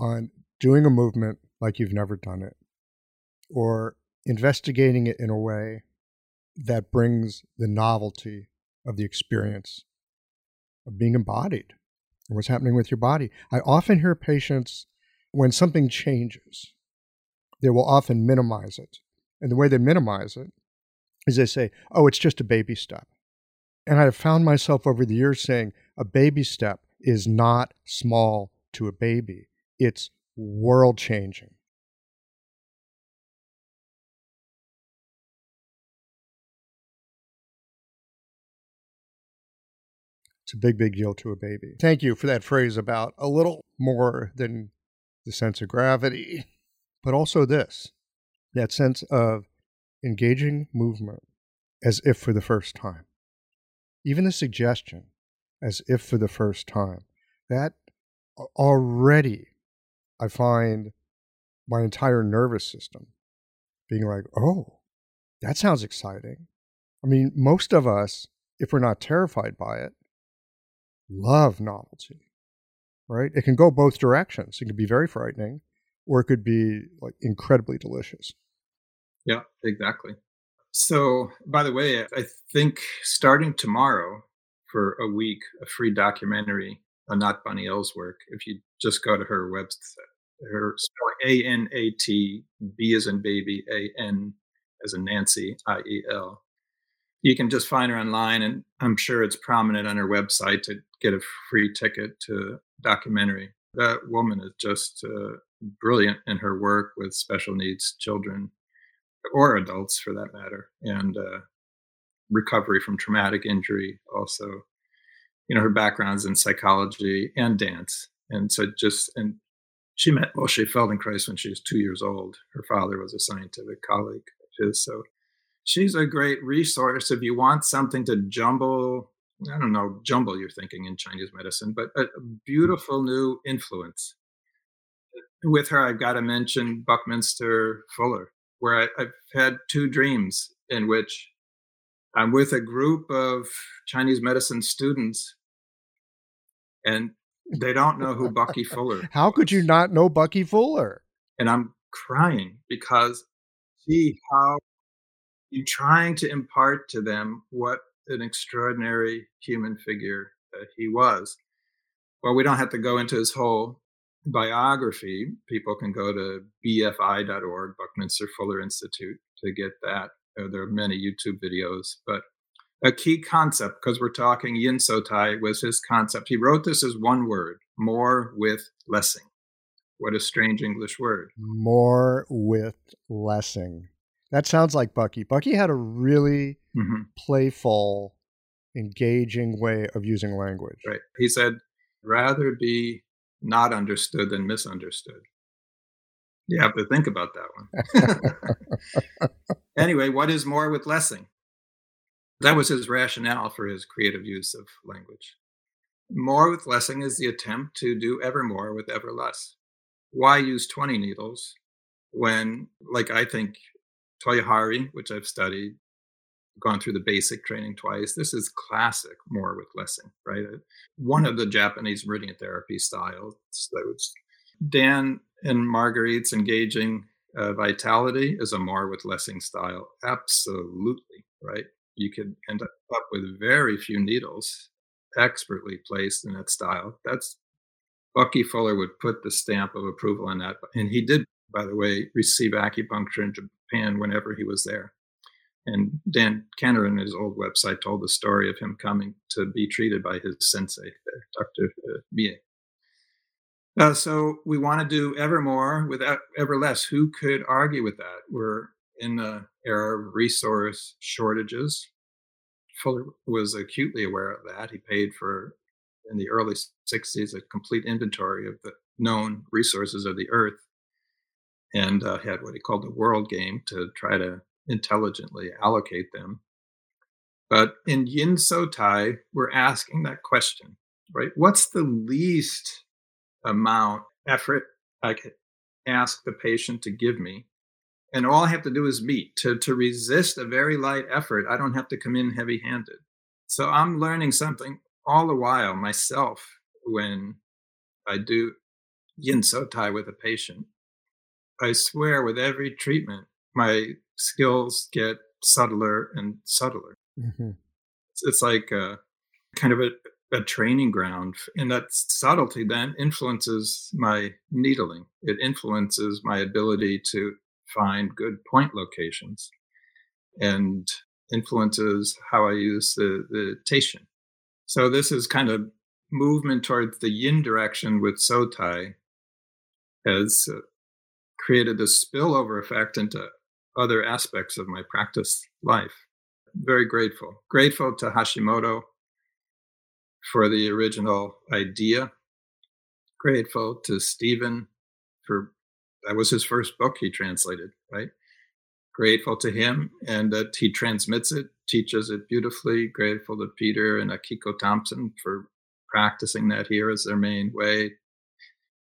on doing a movement like you've never done it or investigating it in a way that brings the novelty of the experience of being embodied and what's happening with your body. I often hear patients when something changes, they will often minimize it. And the way they minimize it is they say, oh, it's just a baby step. And I have found myself over the years saying a baby step is not small to a baby, it's world changing. It's a big, big deal to a baby. Thank you for that phrase about a little more than the sense of gravity, [laughs] but also this that sense of engaging movement as if for the first time. Even the suggestion, as if for the first time, that already I find my entire nervous system being like, oh, that sounds exciting. I mean, most of us, if we're not terrified by it, love novelty, right? It can go both directions. It can be very frightening, or it could be like incredibly delicious. Yeah, exactly. So, by the way, I think starting tomorrow for a week, a free documentary on Anat Baniel's work, if you just go to her website, her spelling A N A T, B as in baby, A N as in Nancy, I E L. You can just find her online, and I'm sure it's prominent on her website to get a free ticket to documentary. That woman is just uh, brilliant in her work with special needs children or adults for that matter, and uh, recovery from traumatic injury. Also, you know, her background's in psychology and dance, and so just and she met well Moshe Feldenkrais when she was two years old. Her father was a scientific colleague of his, so she's a great resource if you want something to jumble. I don't know, jumble you're thinking in Chinese medicine, but a, a beautiful new influence. With her, I've got to mention Buckminster Fuller where I, I've had two dreams in which I'm with a group of Chinese medicine students and they don't know who Bucky Fuller. How was. could you not know Bucky Fuller? And I'm crying because see how you're trying to impart to them what an extraordinary human figure uh, he was. Well, we don't have to go into his whole biography, people can go to bfi.org, Buckminster Fuller Institute, to get that. There are many YouTube videos, but a key concept, because we're talking Yin Sotai, was his concept. He wrote this as one word more with lessing. What a strange English word. More with lessing. That sounds like Bucky. Bucky had a really mm-hmm. playful, engaging way of using language. Right. He said, rather be not understood than misunderstood. You have to think about that one. [laughs] anyway, what is more with Lessing? That was his rationale for his creative use of language. More with Lessing is the attempt to do ever more with ever less. Why use 20 needles when, like I think Toyohari, which I've studied, gone through the basic training twice. This is classic more with Lessing, right? Uh, one of the Japanese meridian therapy styles. Dan and Marguerite's engaging uh, vitality is a more with Lessing style. Absolutely, right? You could end up with very few needles expertly placed in that style. That's Bucky Fuller would put the stamp of approval on that. And he did, by the way, receive acupuncture in Japan whenever he was there. And Dan Kenner in his old website told the story of him coming to be treated by his sensei, Dr. Uh, Mie. Uh, so we want to do ever more without ever less. Who could argue with that? We're in the era of resource shortages. Fuller was acutely aware of that. He paid for, in the early 60s, a complete inventory of the known resources of the earth and uh, had what he called the world game to try to intelligently allocate them. But in Yin So Tai, we're asking that question, right? What's the least amount effort I could ask the patient to give me? And all I have to do is meet. To, to resist a very light effort, I don't have to come in heavy handed. So I'm learning something all the while myself when I do yin so tai with a patient. I swear with every treatment, my skills get subtler and subtler. Mm-hmm. It's, it's, like a, kind of a, a training ground. And that subtlety then influences my needling. It influences my ability to find good point locations and influences how I use the, the tation. So this is kind of movement towards the yin direction with Sotai has uh, created a spillover effect into other aspects of my practice life. Very grateful. Grateful to Hashimoto for the original idea. Grateful to Stephen for that was his first book he translated, right? Grateful to him and that he transmits it, teaches it beautifully. Grateful to Peter and Akiko Thompson for practicing that here as their main way.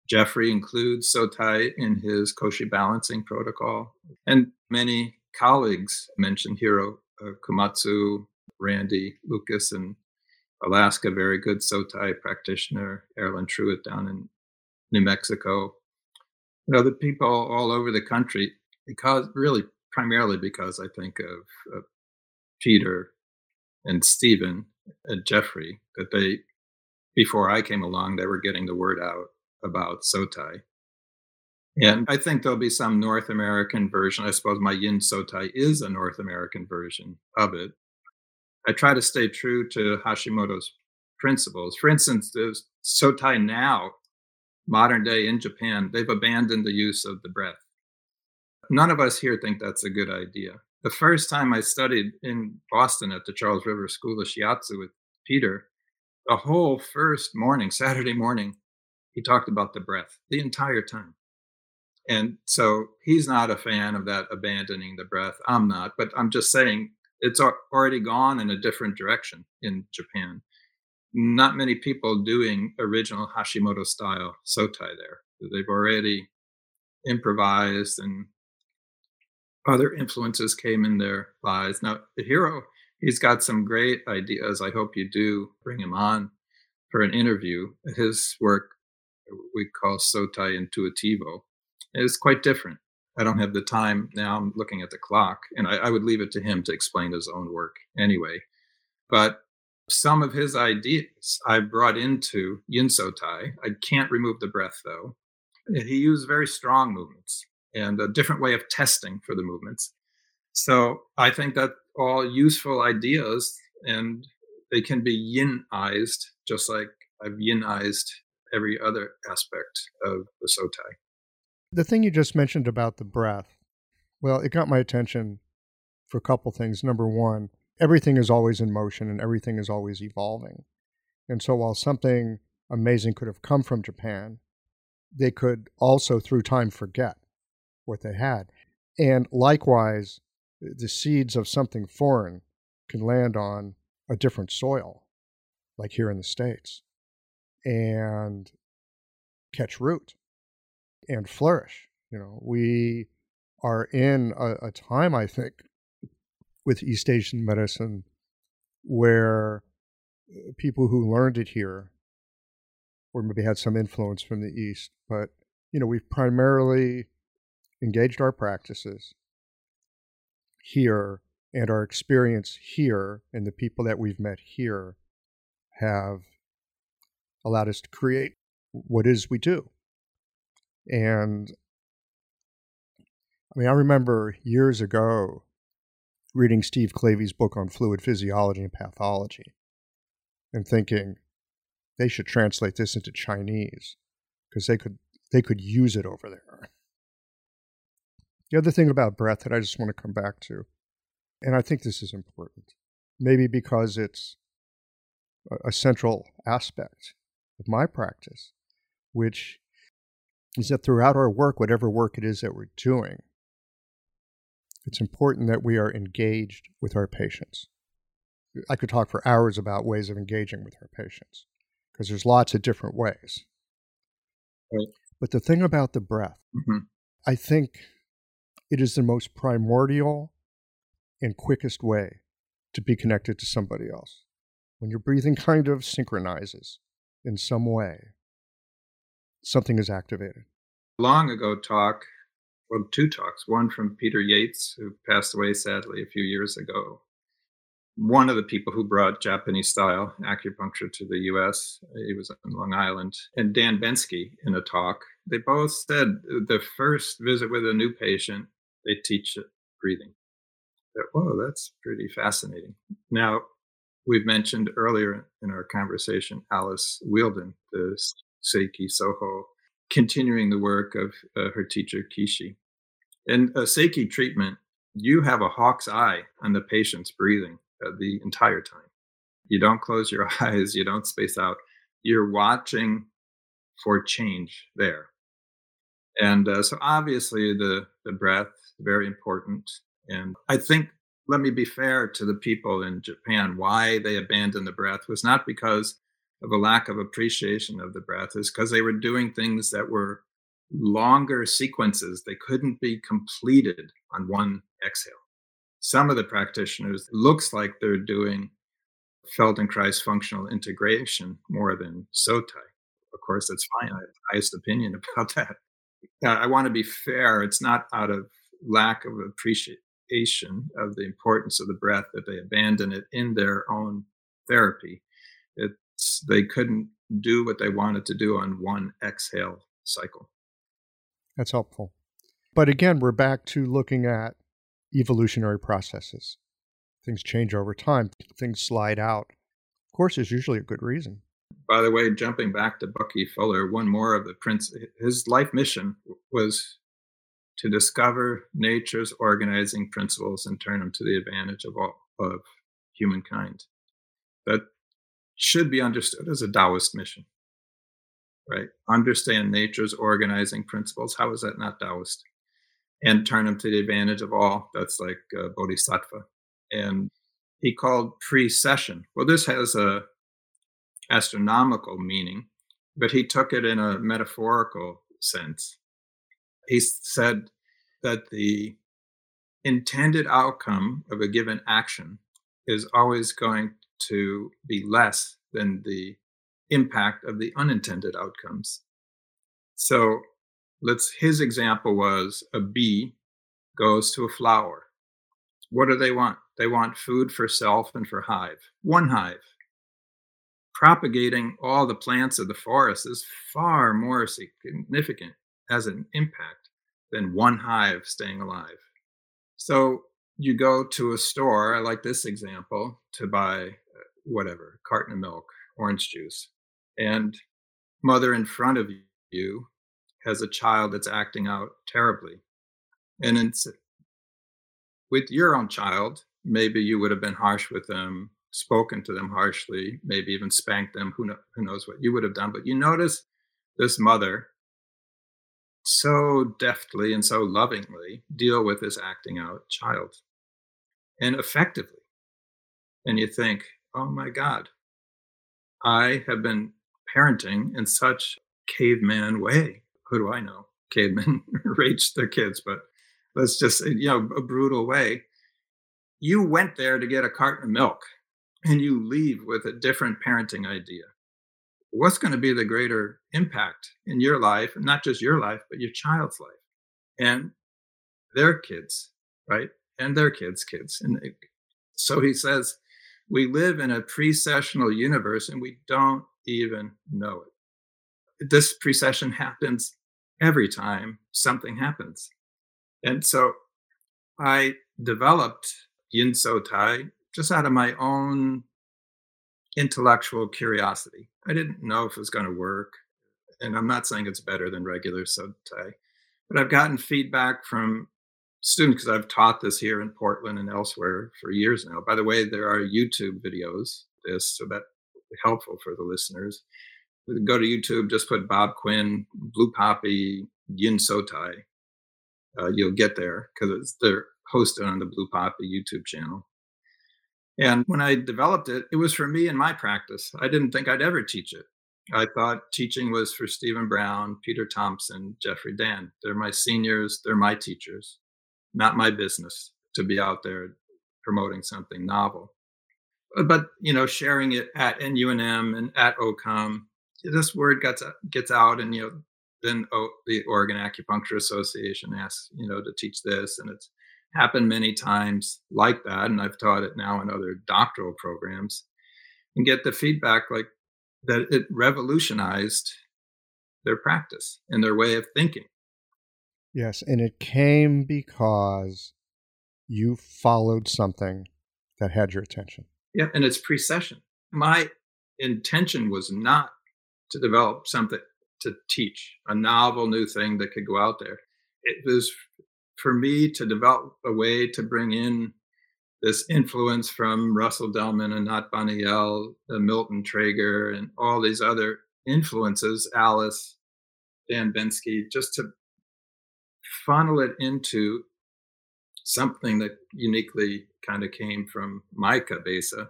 Jeffrey includes Sotai in his Koshi balancing protocol. And many colleagues mentioned Hiro uh, Komatsu, Randy Lucas, and Alaska, very good Sotai practitioner, Erlen Truitt down in New Mexico. You know, the people all over the country, because really primarily because I think of, of Peter and Stephen and Jeffrey, that they, before I came along, they were getting the word out about Sotai. And I think there'll be some North American version. I suppose my Yin Sotai is a North American version of it. I try to stay true to Hashimoto's principles. For instance, there's Sotai now, modern day in Japan, they've abandoned the use of the breath. None of us here think that's a good idea. The first time I studied in Boston at the Charles River School of Shiatsu with Peter, the whole first morning, Saturday morning, he talked about the breath the entire time. And so he's not a fan of that abandoning the breath. I'm not, but I'm just saying it's already gone in a different direction in Japan. Not many people doing original Hashimoto style sotai there. They've already improvised and other influences came in their lives. Now, the Hiro, he's got some great ideas. I hope you do bring him on for an interview. His work we call Sotai Intuitivo is quite different. I don't have the time now. I'm looking at the clock, and I, I would leave it to him to explain his own work anyway. But some of his ideas I brought into Yin Sotai. I can't remove the breath though. He used very strong movements and a different way of testing for the movements. So I think that all useful ideas and they can be yinized, just like I've yinized every other aspect of the Sotai. The thing you just mentioned about the breath, well, it got my attention for a couple things. Number one, everything is always in motion and everything is always evolving. And so while something amazing could have come from Japan, they could also, through time, forget what they had. And likewise, the seeds of something foreign can land on a different soil, like here in the States, and catch root and flourish. You know, we are in a, a time, I think, with East Asian medicine where uh, people who learned it here or maybe had some influence from the East, but you know, we've primarily engaged our practices here and our experience here and the people that we've met here have allowed us to create what is we do. And I mean, I remember years ago reading Steve Clavey's book on fluid physiology and pathology and thinking they should translate this into Chinese because they could they could use it over there. The other thing about breath that I just want to come back to, and I think this is important, maybe because it's a, central aspect of my practice, which is that throughout our work, whatever work it is that we're doing, it's important that we are engaged with our patients. I could talk for hours about ways of engaging with our patients because there's lots of different ways. Right. But the thing about the breath, Mhm. I think it is the most primordial and quickest way to be connected to somebody else. When your breathing kind of synchronizes in some way, something is activated. long ago talk, well, two talks, one from Peter Yates, who passed away sadly a few years ago. One of the people who brought Japanese style acupuncture to the US, he was on Long Island, and Dan Bensky in a talk. They both said the first visit with a new patient, they teach breathing. Whoa, that's pretty fascinating. Now, we've mentioned earlier in our conversation Alice Whieldon, the Seiki Soho continuing the work of uh, her teacher Kishi. In a Seiki treatment, you have a hawk's eye on the patient's breathing uh, the entire time. You don't close your [laughs] eyes, you don't space out. You're watching for change there. And uh, so obviously the, the breath very important. And I think, let me be fair to the people in Japan, why they abandoned the breath was not because of a lack of appreciation of the breath is because they were doing things that were longer sequences. They couldn't be completed on one exhale. Some of the practitioners looks like they're doing Feldenkrais functional integration more than Sotai. Of course, that's fine. I have the highest opinion [laughs] about that. I want to be fair. It's not out of lack of appreciation of the importance of the breath that they abandon it in their own therapy. It's, they couldn't do what they wanted to do on one exhale cycle. That's helpful. But again, we're back to looking at evolutionary processes. Things change over time, things slide out. Of course, there's usually a good reason. By the way, jumping back to Bucky Fuller, one more of the prince, his life mission was to discover nature's organizing principles and turn them to the advantage of all of humankind. That should be understood as a Taoist mission, right? Understand nature's organizing principles. How is that not Taoist? And turn them to the advantage of all. That's like uh, Bodhisattva. And he called precession. Well, this has a astronomical meaning, but he took it in a metaphorical sense. He said that the intended outcome of a given action is always going to be less than the impact of the unintended outcomes. So let's his example was a bee goes to a flower. What do they want? They want food for self and for hive. One hive. Propagating all the plants of the forest is far more significant as an impact than one hive staying alive. So you go to a store, I like this example, to buy whatever, carton of milk, orange juice, and mother in front of you has a child that's acting out terribly. And it's, with your own child, maybe you would have been harsh with them, spoken to them harshly, maybe even spanked them. Who, know, who knows what you would have done? But you notice this mother so deftly and so lovingly deal with this acting out child and effectively. And you think, oh my God, I have been parenting in such caveman way. Who do I know? Cavemen [laughs] raised their kids, but let's just you know, a brutal way. You went there to get a carton of milk and you leave with a different parenting idea. What's going to be the greater impact in your life, and not just your life, but your child's life and their kids, right? And their kids' kids. And so he says, we live in a precessional universe and we don't even know it. This precession happens every time something happens. And so I developed Yin Sotai just out of my own intellectual curiosity. I didn't know if it was going to work. And I'm not saying it's better than regular So Tai, but I've gotten feedback from students because I've taught this here in Portland and elsewhere for years now. By the way, there are YouTube videos this, so that helpful for the listeners. go to YouTube, just put Bob Quinn, Blue Poppy, Yin Sotai. Uh, you'll get there because they're hosted on the Blue Poppy YouTube channel. And when I developed it, it was for me and my practice. I didn't think I'd ever teach it. I thought teaching was for Stephen Brown, Peter Thompson, Jeffrey Dann. They're my seniors, they're my teachers, not my business to be out there promoting something novel. Uh, but, you know, sharing it at NUNM and at OCOM, this word gets uh, gets out and you know then oh, the Oregon Acupuncture Association asks you know to teach this and it's happened many times like that and I've taught it now in other doctoral programs and get the feedback like that it revolutionized their practice and their way of thinking. Yes, and it came because you followed something that had your attention. Yeah, and it's precession. My intention was not to develop something to teach, a novel new thing that could go out there. It was for me to develop a way to bring in this influence from Russell Delman and Not Anat Baniel, Milton Trager, and all these other influences, Alice, Dan Bensky, just to funnel it into something that uniquely kind of came from my cabeza.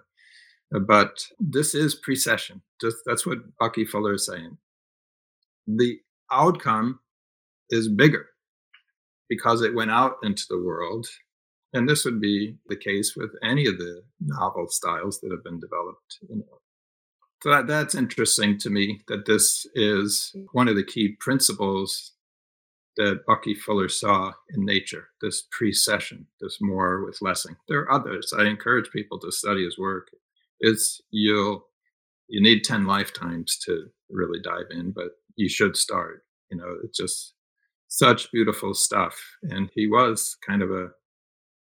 Uh, but this is precession. Just that's what Bucky Fuller is saying. The outcome is bigger because it went out into the world. And this would be the case with any of the novel styles that have been developed. You know. So that, that's interesting to me that this is one of the key principles that Bucky Fuller saw in nature, this precession, this more with lessing. There are others. I encourage people to study his work. It's you'll you need 10 lifetimes to really dive in, but you should start. You know, it's just such beautiful stuff. And he was kind of a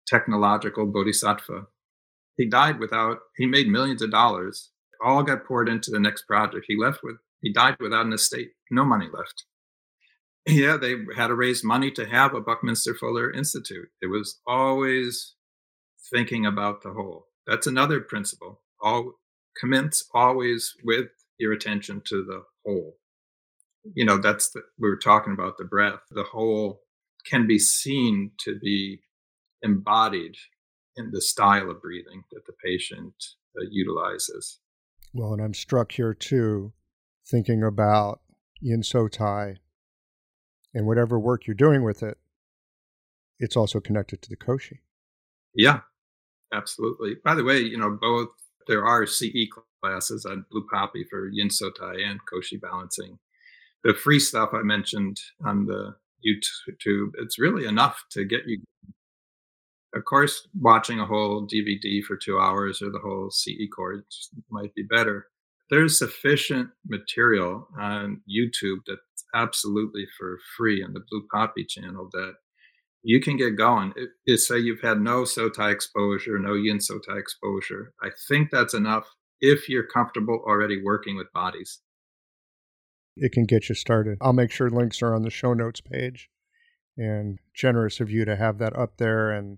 technological bodhisattva. He died without, he made millions of dollars, all got poured into the next project. He left with, he died without an estate, no money left. Yeah, they had to raise money to have a Buckminster Fuller Institute. It was always thinking about the whole. That's another principle. All commence always with your attention to the whole you know that's the, we were talking about the breath the whole can be seen to be embodied in the style of breathing that the patient uh, utilizes well and i'm struck here too thinking about yin sotai and whatever work you're doing with it it's also connected to the koshi yeah absolutely by the way you know both there are ce classes on blue poppy for yin sotai and koshi balancing the free stuff I mentioned on the YouTube, it's really enough to get you. Of course, watching a whole DVD for two hours or the whole CE course might be better. There's sufficient material on YouTube that's absolutely for free on the Blue Poppy channel that you can get going. It, it say you've had no Sotai exposure, no Yin Sotai exposure. I think that's enough if you're comfortable already working with bodies it can get you started. I'll make sure links are on the show notes page. And generous of you to have that up there and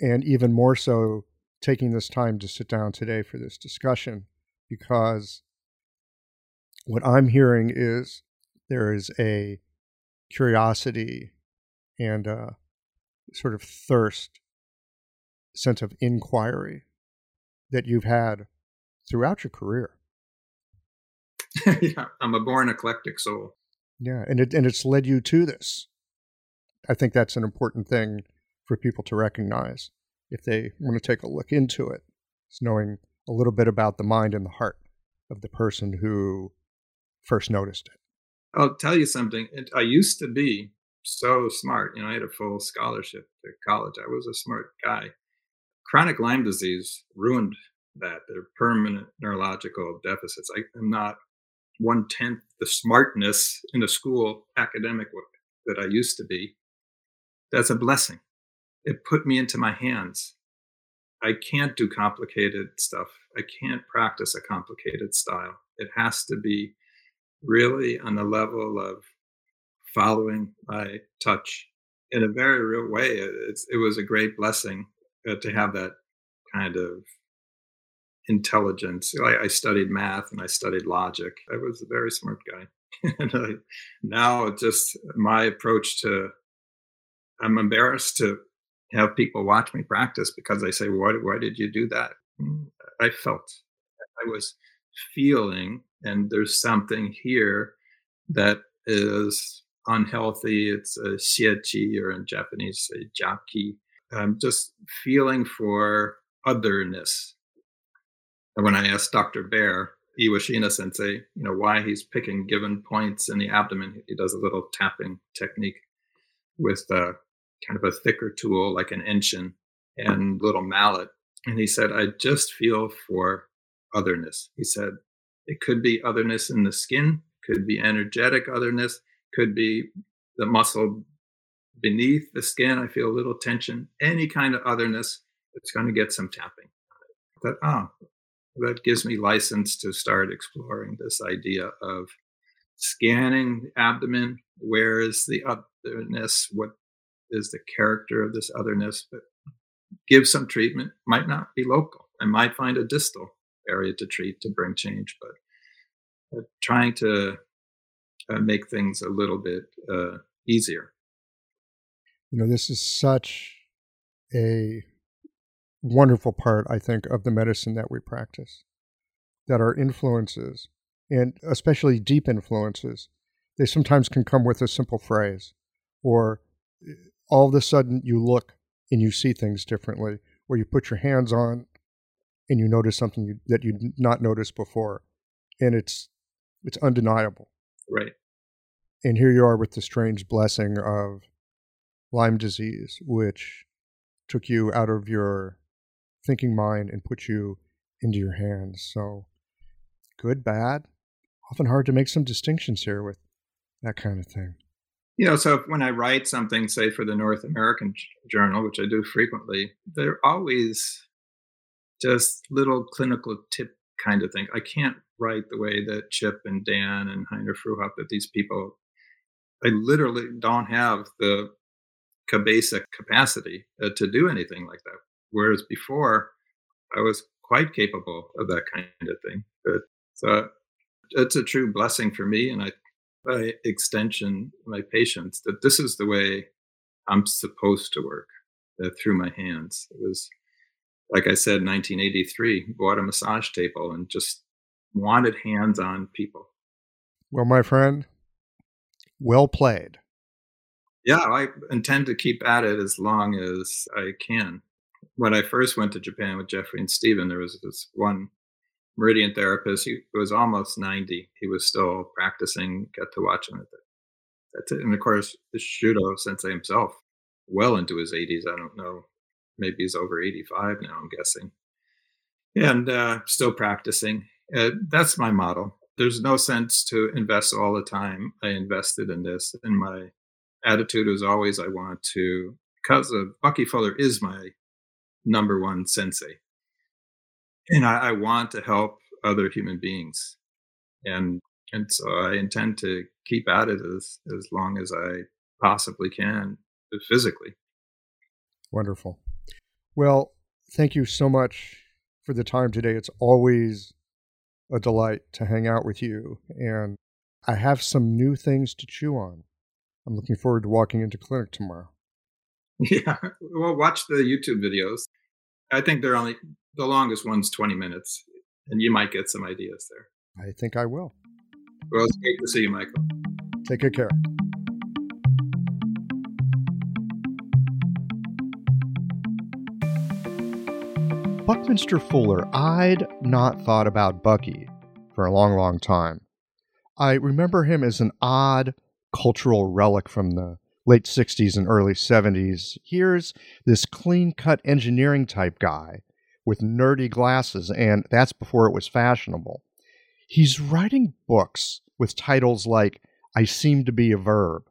and even more so taking this time to sit down today for this discussion because what I'm hearing is there is a curiosity and a sort of thirst, sense of inquiry that you've had throughout your career. [laughs] yeah, I'm a born eclectic soul. Yeah, and it and it's led you to this. I think that's an important thing for people to recognize if they want to take a look into it. It's knowing a little bit about the mind and the heart of the person who first noticed it. I'll tell you something. I used to be so smart. You know, I had a full scholarship to college. I was a smart guy. Chronic Lyme disease ruined that. They're permanent neurological deficits. I am not one tenth the smartness in a school academic way that I used to be. That's a blessing. It put me into my hands. I can't do complicated stuff. I can't practice a complicated style. It has to be really on the level of following my touch in a very real way. It's, it was a great blessing uh, to have that kind of intelligence. I, I, studied math and I studied logic. I was a very smart guy. [laughs] and I, now, just my approach to, I'm embarrassed to have people watch me practice because they say, "Why? Why did you do that?" Hmm, I felt, I was feeling, and there's something here that is unhealthy. It's a xieqi, or in Japanese, a jaki. I'm just feeling for otherness. And when I asked Dr. Bear, Iwashina sensei, you know, why he's picking given points in the abdomen, he does a little tapping technique with a, kind of a thicker tool like an inchin and little mallet. And he said, I just feel for otherness. He said, it could be otherness in the skin, could be energetic otherness, could be the muscle beneath the skin. I feel a little tension, any kind of otherness, it's going to get some tapping. That, oh, that gives me license to start exploring this idea of scanning the abdomen. Where is the otherness? What is the character of this otherness? But give some treatment. Might not be local. I might find a distal area to treat to bring change, but uh, trying to uh, make things a little bit uh, easier. You know, this is such a wonderful part, I think, of the medicine that we practice. That our influences, and especially deep influences, they sometimes can come with a simple phrase, or eh, all of a sudden you look and you see things differently, or you put your hands on and you notice something you, that you would not noticed before, and it's it's undeniable. Right. And here you are with the strange blessing of Lyme disease, which took you out of your thinking mind and put you into your hands. So, good, bad, often hard to make some distinctions here with that kind of thing. You know, so when I write something, say for the North American Journal, which I do frequently, they're always just little clinical tip kind of thing. I can't write the way that Chip and Dan and Heiner Fruehauf, that these people, I literally don't have the basic capacity uh, to do anything like that. Whereas before, I was quite capable of that kind of thing. But so it's a true blessing for me, and I, by extension, my patients, that this is the way I'm supposed to work uh, through my hands. It was, like I said, 1983, bought a massage table and just wanted hands on people. Well, my friend, well played. Yeah, I intend to keep at it as long as I can when I first went to Japan with Jeffrey and Stephen, there was this one meridian therapist. He was almost 90. He was still practicing, got to watch him at that. That's it. And of course, the Shudo sensei himself, well into his 80s. I don't know. Maybe he's over 85 now, I'm guessing. And uh, still practicing. Uh, that's my model. There's no sense to invest all the time I invested in this. And my attitude was always I want to, because of Bucky Fuller is my number one sensei. And I, I want to help other human beings. And and so I intend to keep at it as as long as I possibly can uh, physically. Wonderful. Well, thank you so much for the time today. It's always a delight to hang out with you and I have some new things to chew on. I'm looking forward to walking into clinic tomorrow. [laughs] Yeah. Well, watch the YouTube videos. I think they're only the longest one's 20 minutes, and you might get some ideas there. I think I will. Well, it's great to see you, Michael. Take good care. Buckminster Fuller, I'd not thought about Bucky for a long, long time. I remember him as an odd cultural relic from the late 60s and early 70s. Here's this clean cut engineering type guy with nerdy glasses, and that's before it was fashionable. He's writing books with titles like I Seem to Be a Verb,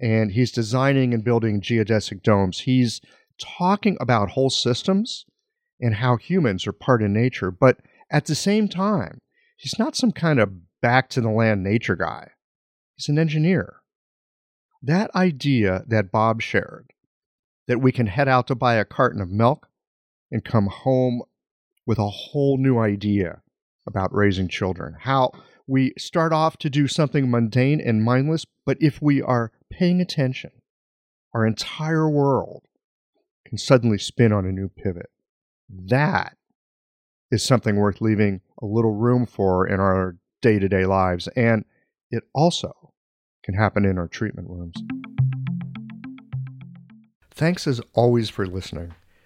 and he's designing and building geodesic domes. He's talking about whole systems and how humans are part of nature, but at the same time, he's not some kind of back to the land nature guy. He's an engineer that idea that Bob shared, that we can head out to buy a carton of milk and come home with a whole new idea about raising children. How we start off to do something mundane and mindless, but if we are paying attention, our entire world can suddenly spin on a new pivot. That is something worth leaving a little room for in our day to day lives. And it also can happen in our treatment rooms. Thanks as always for listening.